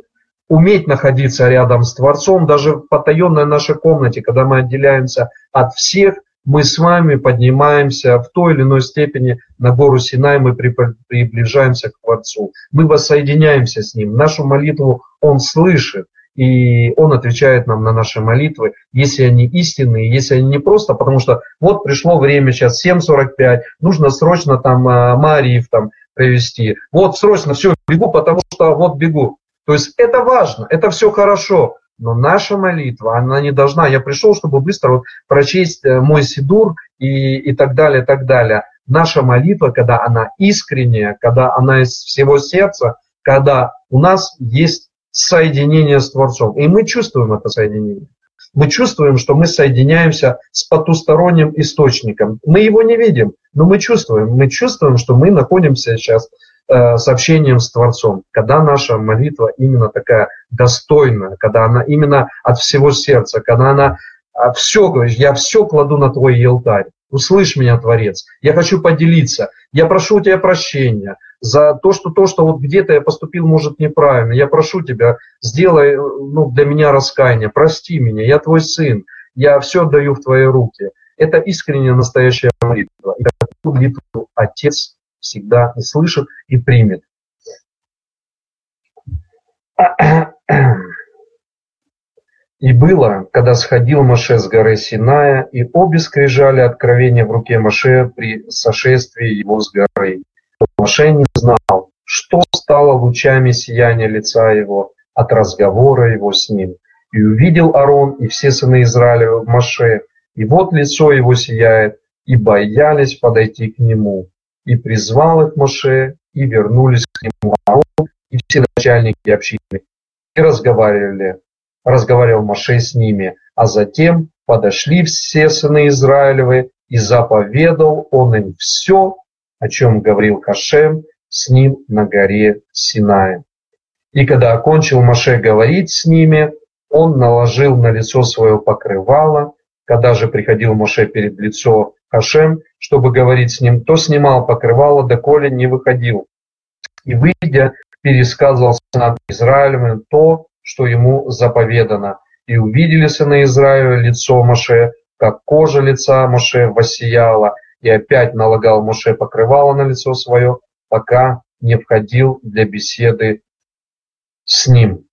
уметь находиться рядом с Творцом, даже в потаенной нашей комнате, когда мы отделяемся от всех, мы с вами поднимаемся в той или иной степени на гору Синай, мы приближаемся к Творцу. Мы воссоединяемся с Ним. Нашу молитву Он слышит, и Он отвечает нам на наши молитвы, если они истинные, если они не просто, потому что вот пришло время сейчас 7.45, нужно срочно там а, Мариев там провести. Вот срочно, все, бегу, потому что вот бегу. То есть это важно, это все хорошо, но наша молитва, она не должна. Я пришел, чтобы быстро прочесть э, мой сидур и, и так далее, так далее. Наша молитва, когда она искренняя, когда она из всего сердца, когда у нас есть соединение с Творцом. И мы чувствуем это соединение. Мы чувствуем, что мы соединяемся с потусторонним источником. Мы его не видим, но мы чувствуем. Мы чувствуем, что мы находимся сейчас Э, с общением с Творцом, когда наша молитва именно такая достойная, когда она именно от всего сердца, когда она а, все, говоришь, я все кладу на твой алтарь. Услышь меня, Творец. Я хочу поделиться. Я прошу у тебя прощения за то, что то, что вот где-то я поступил, может, неправильно. Я прошу тебя, сделай ну, для меня раскаяние. Прости меня, я твой сын. Я все даю в твои руки. Это искренняя настоящая молитва. И такую молитву Отец всегда и слышит, и примет. И было, когда сходил Маше с горы Синая, и обе скрижали откровения в руке Маше при сошествии его с горы. Маше не знал, что стало лучами сияния лица его от разговора его с ним. И увидел Арон и все сыны Израиля в Маше, и вот лицо его сияет, и боялись подойти к нему и призвал их Моше, и вернулись к нему Аарон и все начальники общины, и разговаривали, разговаривал Моше с ними, а затем подошли все сыны Израилевы, и заповедал он им все, о чем говорил Хашем с ним на горе Синае. И когда окончил Моше говорить с ними, он наложил на лицо свое покрывало, когда же приходил Моше перед лицо Хашем, чтобы говорить с ним, то снимал покрывало, доколе не выходил. И, выйдя, пересказывал сынам Израилевым то, что ему заповедано. И увидели сыны Израиля лицо Моше, как кожа лица Моше воссияла, и опять налагал Моше покрывало на лицо свое, пока не входил для беседы с ним.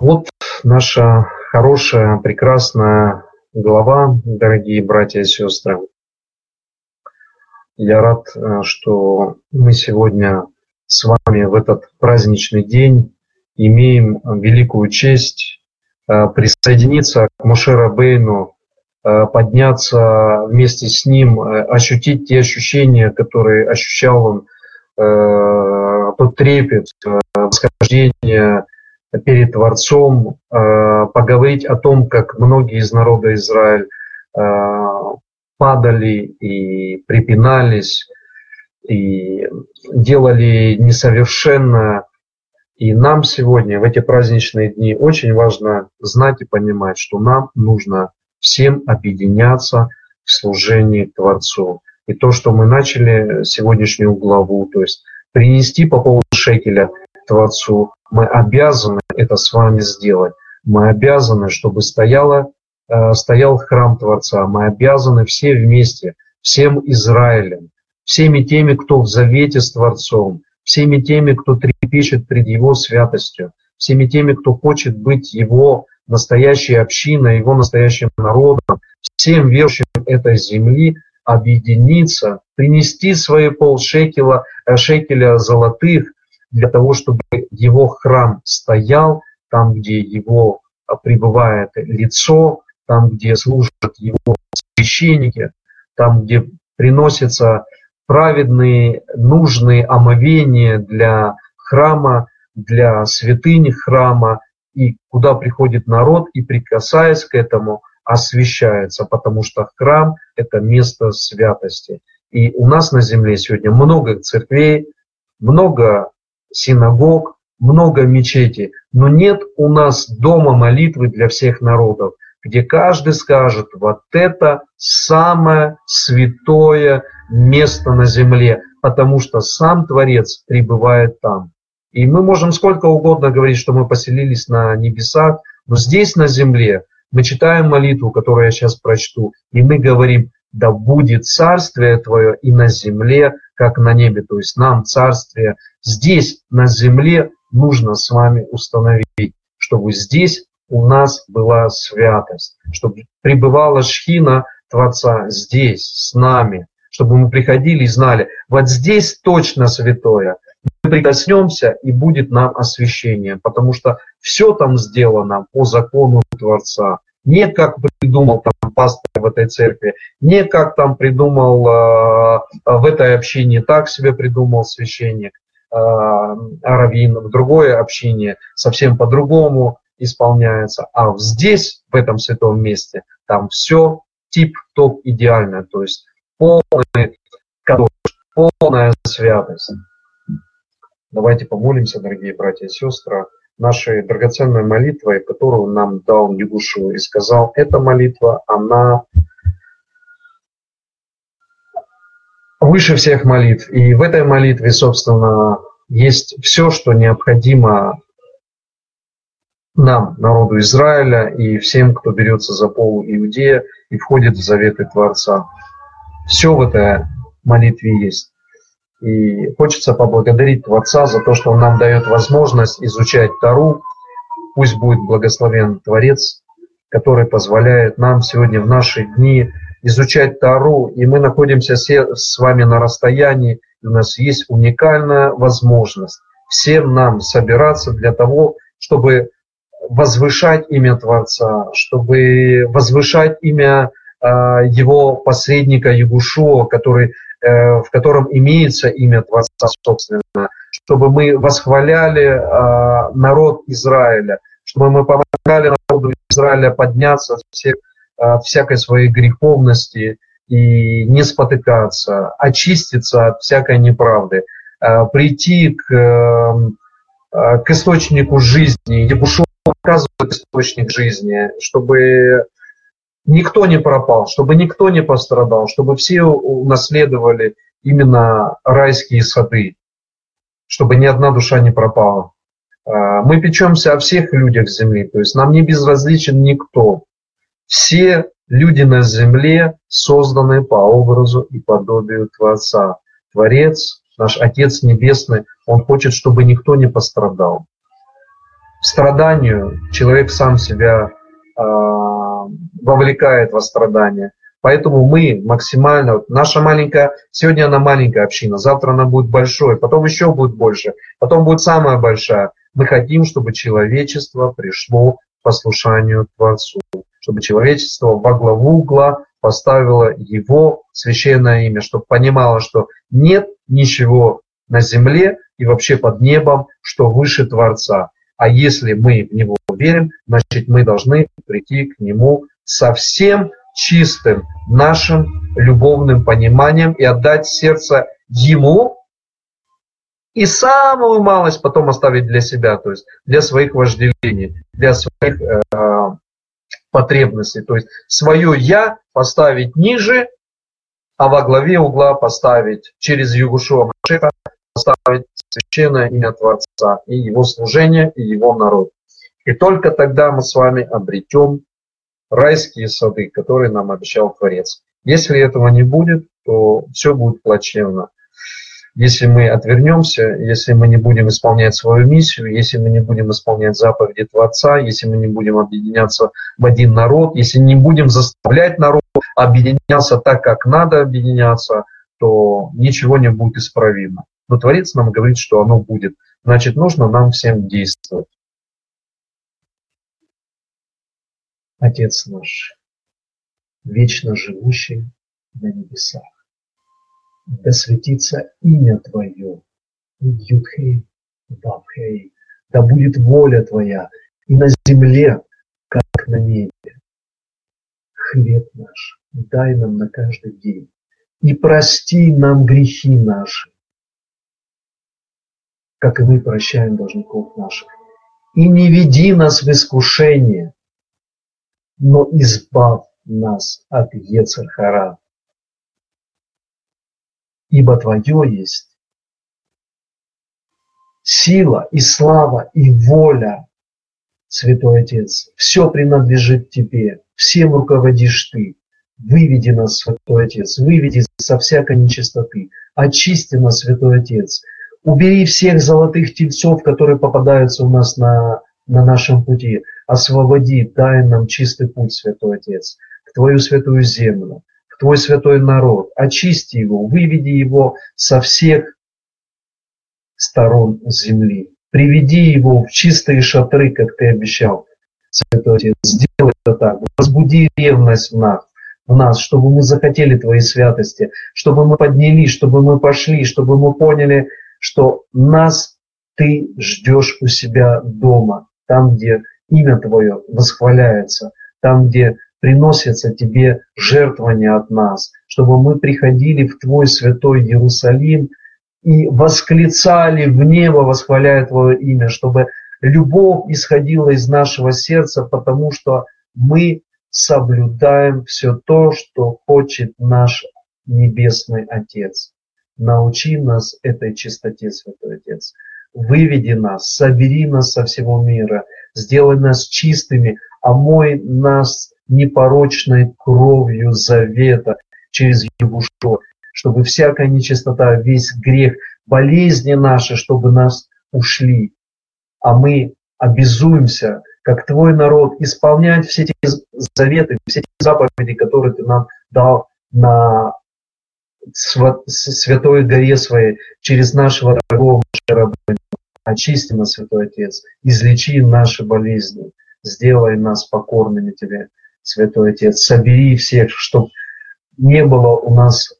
Вот наша хорошая, прекрасная глава, дорогие братья и сестры. Я рад, э, что мы сегодня с вами в этот праздничный день имеем великую честь э, присоединиться к Мушера Бейну, э, подняться вместе с ним, ощутить те ощущения, которые ощущал он, тот трепет, восхождение перед Творцом, э, поговорить о том, как многие из народа Израиль э, падали и припинались, и делали несовершенно. И нам сегодня, в эти праздничные дни, очень важно знать и понимать, что нам нужно всем объединяться в служении Творцу. И то, что мы начали сегодняшнюю главу, то есть принести по поводу шекеля Творцу, мы обязаны это с вами сделать. Мы обязаны, чтобы стояла, э, стоял храм Творца. Мы обязаны все вместе, всем Израилем, всеми теми, кто в завете с Творцом, всеми теми, кто трепещет пред Его святостью, всеми теми, кто хочет быть Его настоящей общиной, Его настоящим народом, всем верующим этой земли объединиться, принести свои полшекеля э, шекеля золотых для того, чтобы его храм стоял там, где его а, пребывает лицо, там, где служат его священники, там, где приносятся праведные, нужные омовения для храма, для святыни храма, и куда приходит народ, и прикасаясь к этому, освящается, потому что храм – это место святости. И у нас на земле сегодня много церквей, много синагог, много мечетей, но нет у нас дома молитвы для всех народов, где каждый скажет, вот это самое святое место на земле, потому что сам Творец пребывает там. И мы можем сколько угодно говорить, что мы поселились на небесах, но здесь на земле мы читаем молитву, которую я сейчас прочту, и мы говорим, да будет царствие Твое и на земле, как на небе. То есть нам царствие здесь, на земле, нужно с вами установить, чтобы здесь у нас была святость, чтобы пребывала шхина Творца здесь, с нами, чтобы мы приходили и знали, вот здесь точно святое, мы прикоснемся, и будет нам освящение, потому что все там сделано по закону Творца. Не как придумал там пастор в этой церкви, не как там придумал э, в этой общине, так себе придумал священник, раввин, в другое общине совсем по-другому исполняется. А здесь, в этом святом месте, там все тип-топ идеально, то есть полный полная святость. Давайте помолимся, дорогие братья и сестры, нашей драгоценной молитвой, которую нам дал Ягушу и сказал, эта молитва, она выше всех молитв. И в этой молитве, собственно, есть все, что необходимо нам, народу Израиля, и всем, кто берется за полу Иудея и входит в заветы Творца. Все в этой молитве есть. И хочется поблагодарить Творца за то, что Он нам дает возможность изучать Тару. Пусть будет благословен Творец, который позволяет нам сегодня в наши дни изучать Тару. И мы находимся с вами на расстоянии, и у нас есть уникальная возможность всем нам собираться для того, чтобы возвышать имя Творца, чтобы возвышать имя э, его посредника Ягушуа, который Э, в котором имеется имя Творца, собственно, чтобы мы восхваляли э, народ Израиля, чтобы мы помогали народу Израиля подняться всех, от всякой своей греховности и не спотыкаться, очиститься от всякой неправды, э, прийти к, к источнику жизни, Ебушов показывает источник жизни, чтобы никто не пропал, чтобы никто не пострадал, чтобы все унаследовали именно райские сады, чтобы ни одна душа не пропала. А, мы печемся о всех людях земли, то есть нам не безразличен никто. Все люди на земле созданы по образу и подобию Творца. Творец, наш Отец Небесный, Он хочет, чтобы никто не пострадал. Страданию человек сам себя а, вовлекает во страдания. Поэтому мы максимально, наша маленькая, сегодня она маленькая община, завтра она будет большой, потом еще будет больше, потом будет самая большая. Мы хотим, чтобы человечество пришло к послушанию Творцу, чтобы человечество во главу угла поставило его священное имя, чтобы понимало, что нет ничего на земле и вообще под небом, что выше Творца. А если мы в Него верим, значит мы должны прийти к Нему совсем чистым нашим любовным пониманием и отдать сердце Ему, и самую малость потом оставить для себя, то есть для своих вожделений, для своих э, потребностей. То есть свое «я» поставить ниже, а во главе угла поставить через Югушуа Машеха, поставить священное имя Творца и его служение, и его народ. И только тогда мы с вами обретем райские сады, которые нам обещал Творец. Если этого не будет, то все будет плачевно. Если мы отвернемся, если мы не будем исполнять свою миссию, если мы не будем исполнять заповеди Творца, если мы не будем объединяться в один народ, если не будем заставлять народ объединяться так, как надо объединяться, то ничего не будет исправимо. Но Творец нам говорит, что оно будет. Значит, нужно нам всем действовать. Отец наш, вечно живущий на небесах, да светится имя Твое, Юдхей, Вавхей, да будет воля Твоя и на земле, как на небе. Хлеб наш дай нам на каждый день, и прости нам грехи наши, как и мы прощаем должников наших. И не веди нас в искушение, но избавь нас от Ецархара. Ибо Твое есть сила и слава и воля, Святой Отец. Все принадлежит Тебе, всем руководишь Ты. Выведи нас, Святой Отец, выведи со всякой нечистоты. Очисти нас, Святой Отец. Убери всех золотых тельцов, которые попадаются у нас на, на нашем пути. Освободи, дай нам чистый путь, Святой Отец, в Твою святую землю, Твой святой народ. Очисти его, выведи его со всех сторон земли. Приведи его в чистые шатры, как ты обещал, Святой Отец. Сделай это так. Возбуди ревность в нас, в нас, чтобы мы захотели Твоей святости, чтобы мы поднялись, чтобы мы пошли, чтобы мы поняли, что нас Ты ждешь у себя дома, там, где имя Твое восхваляется, там, где приносятся Тебе жертвования от нас, чтобы мы приходили в Твой святой Иерусалим – и восклицали в небо, восхваляя Твое имя, чтобы любовь исходила из нашего сердца, потому что мы соблюдаем все то, что хочет наш Небесный Отец. Научи нас этой чистоте, Святой Отец. Выведи нас, собери нас со всего мира, сделай нас чистыми, омой нас непорочной кровью завета через Егушо, чтобы всякая нечистота, весь грех, болезни наши, чтобы нас ушли. А мы обязуемся, как твой народ, исполнять все эти заветы, все эти заповеди, которые ты нам дал на святой горе своей, через нашего дорогого раба. Очисти нас, Святой Отец, излечи наши болезни, сделай нас покорными Тебе, Святой Отец. Собери всех, чтобы не было у нас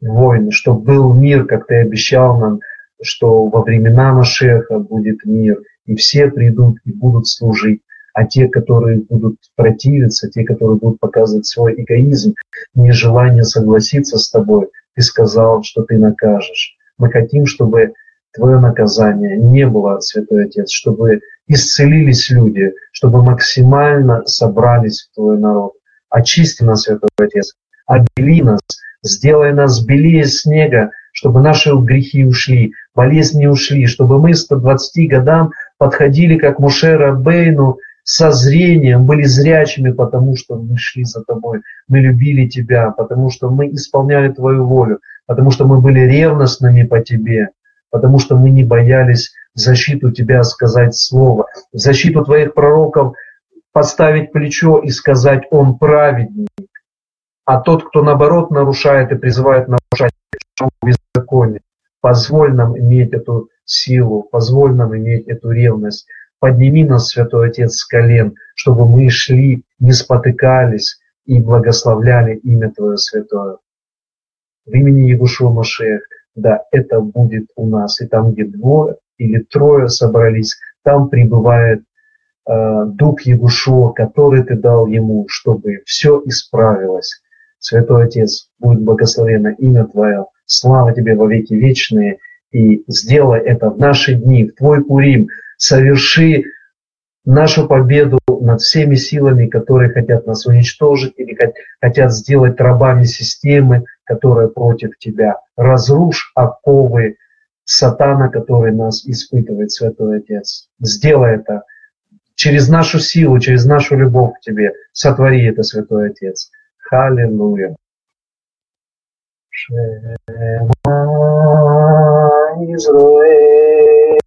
войны, чтобы был мир, как ты обещал нам, что во времена Машеха будет мир, и все придут и будут служить. А те, которые будут противиться, те, которые будут показывать свой эгоизм, нежелание согласиться с тобой, ты сказал, что ты накажешь. Мы хотим, чтобы твое наказание не было, Святой Отец, чтобы исцелились люди, чтобы максимально собрались в твой народ. Очисти нас, Святой Отец, обели нас, Сделай нас белее снега, чтобы наши грехи ушли, болезни ушли, чтобы мы 120 годам подходили, как Мушера Бейну, со зрением, были зрячими, потому что мы шли за Тобой, мы любили Тебя, потому что мы исполняли Твою волю, потому что мы были ревностными по Тебе, потому что мы не боялись в защиту Тебя сказать Слово, в защиту Твоих пророков поставить плечо и сказать «Он праведник». А тот, кто наоборот нарушает и призывает нарушать беззаконие, позволь нам иметь эту силу, позволь нам иметь эту ревность. Подними нас, Святой Отец, с колен, чтобы мы шли, не спотыкались и благословляли имя Твое Святое. В имени Егушуа Машех, да, это будет у нас. И там, где двое или трое собрались, там пребывает э, Дух Егушуа, который Ты дал Ему, чтобы все исправилось. Святой Отец, будет благословено имя Твое, слава Тебе во веки вечные, и сделай это в наши дни, в Твой Пурим, соверши нашу победу над всеми силами, которые хотят нас уничтожить или хотят сделать рабами системы, которая против Тебя. Разрушь оковы сатана, который нас испытывает, Святой Отец. Сделай это через нашу силу, через нашу любовь к Тебе. Сотвори это, Святой Отец. Халилуя. Шема Израиль,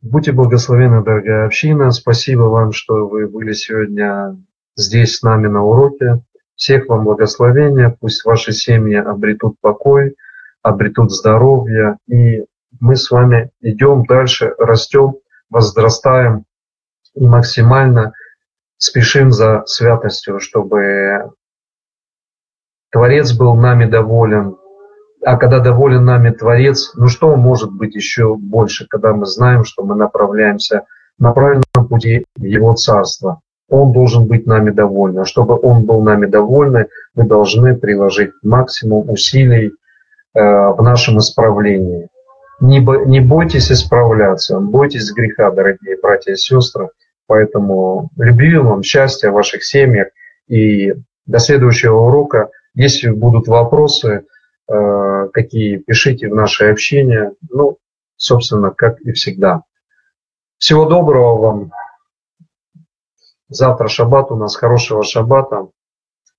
Будьте благословены, дорогая община. Спасибо вам, что вы были сегодня здесь с нами на уроке. Всех вам благословения, пусть ваши семьи обретут покой, обретут здоровье, и мы с вами идем дальше, растем, возрастаем и максимально спешим за святостью, чтобы Творец был нами доволен. А когда доволен нами Творец, ну что может быть еще больше, когда мы знаем, что мы направляемся на правильном пути Его Царство. Он должен быть нами доволен. А чтобы Он был нами доволен, мы должны приложить максимум усилий э, в нашем исправлении. Не, не бойтесь исправляться, бойтесь греха, дорогие братья и сестры. Поэтому любви вам, счастья в ваших семьях. И до следующего урока, если будут вопросы, э, какие, пишите в наше общение. Ну, собственно, как и всегда. Всего доброго вам. Завтра шаббат у нас, хорошего шаббата.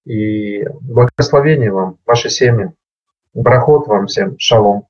И благословения вам, вашей семьи. Проход вам всем. Шалом.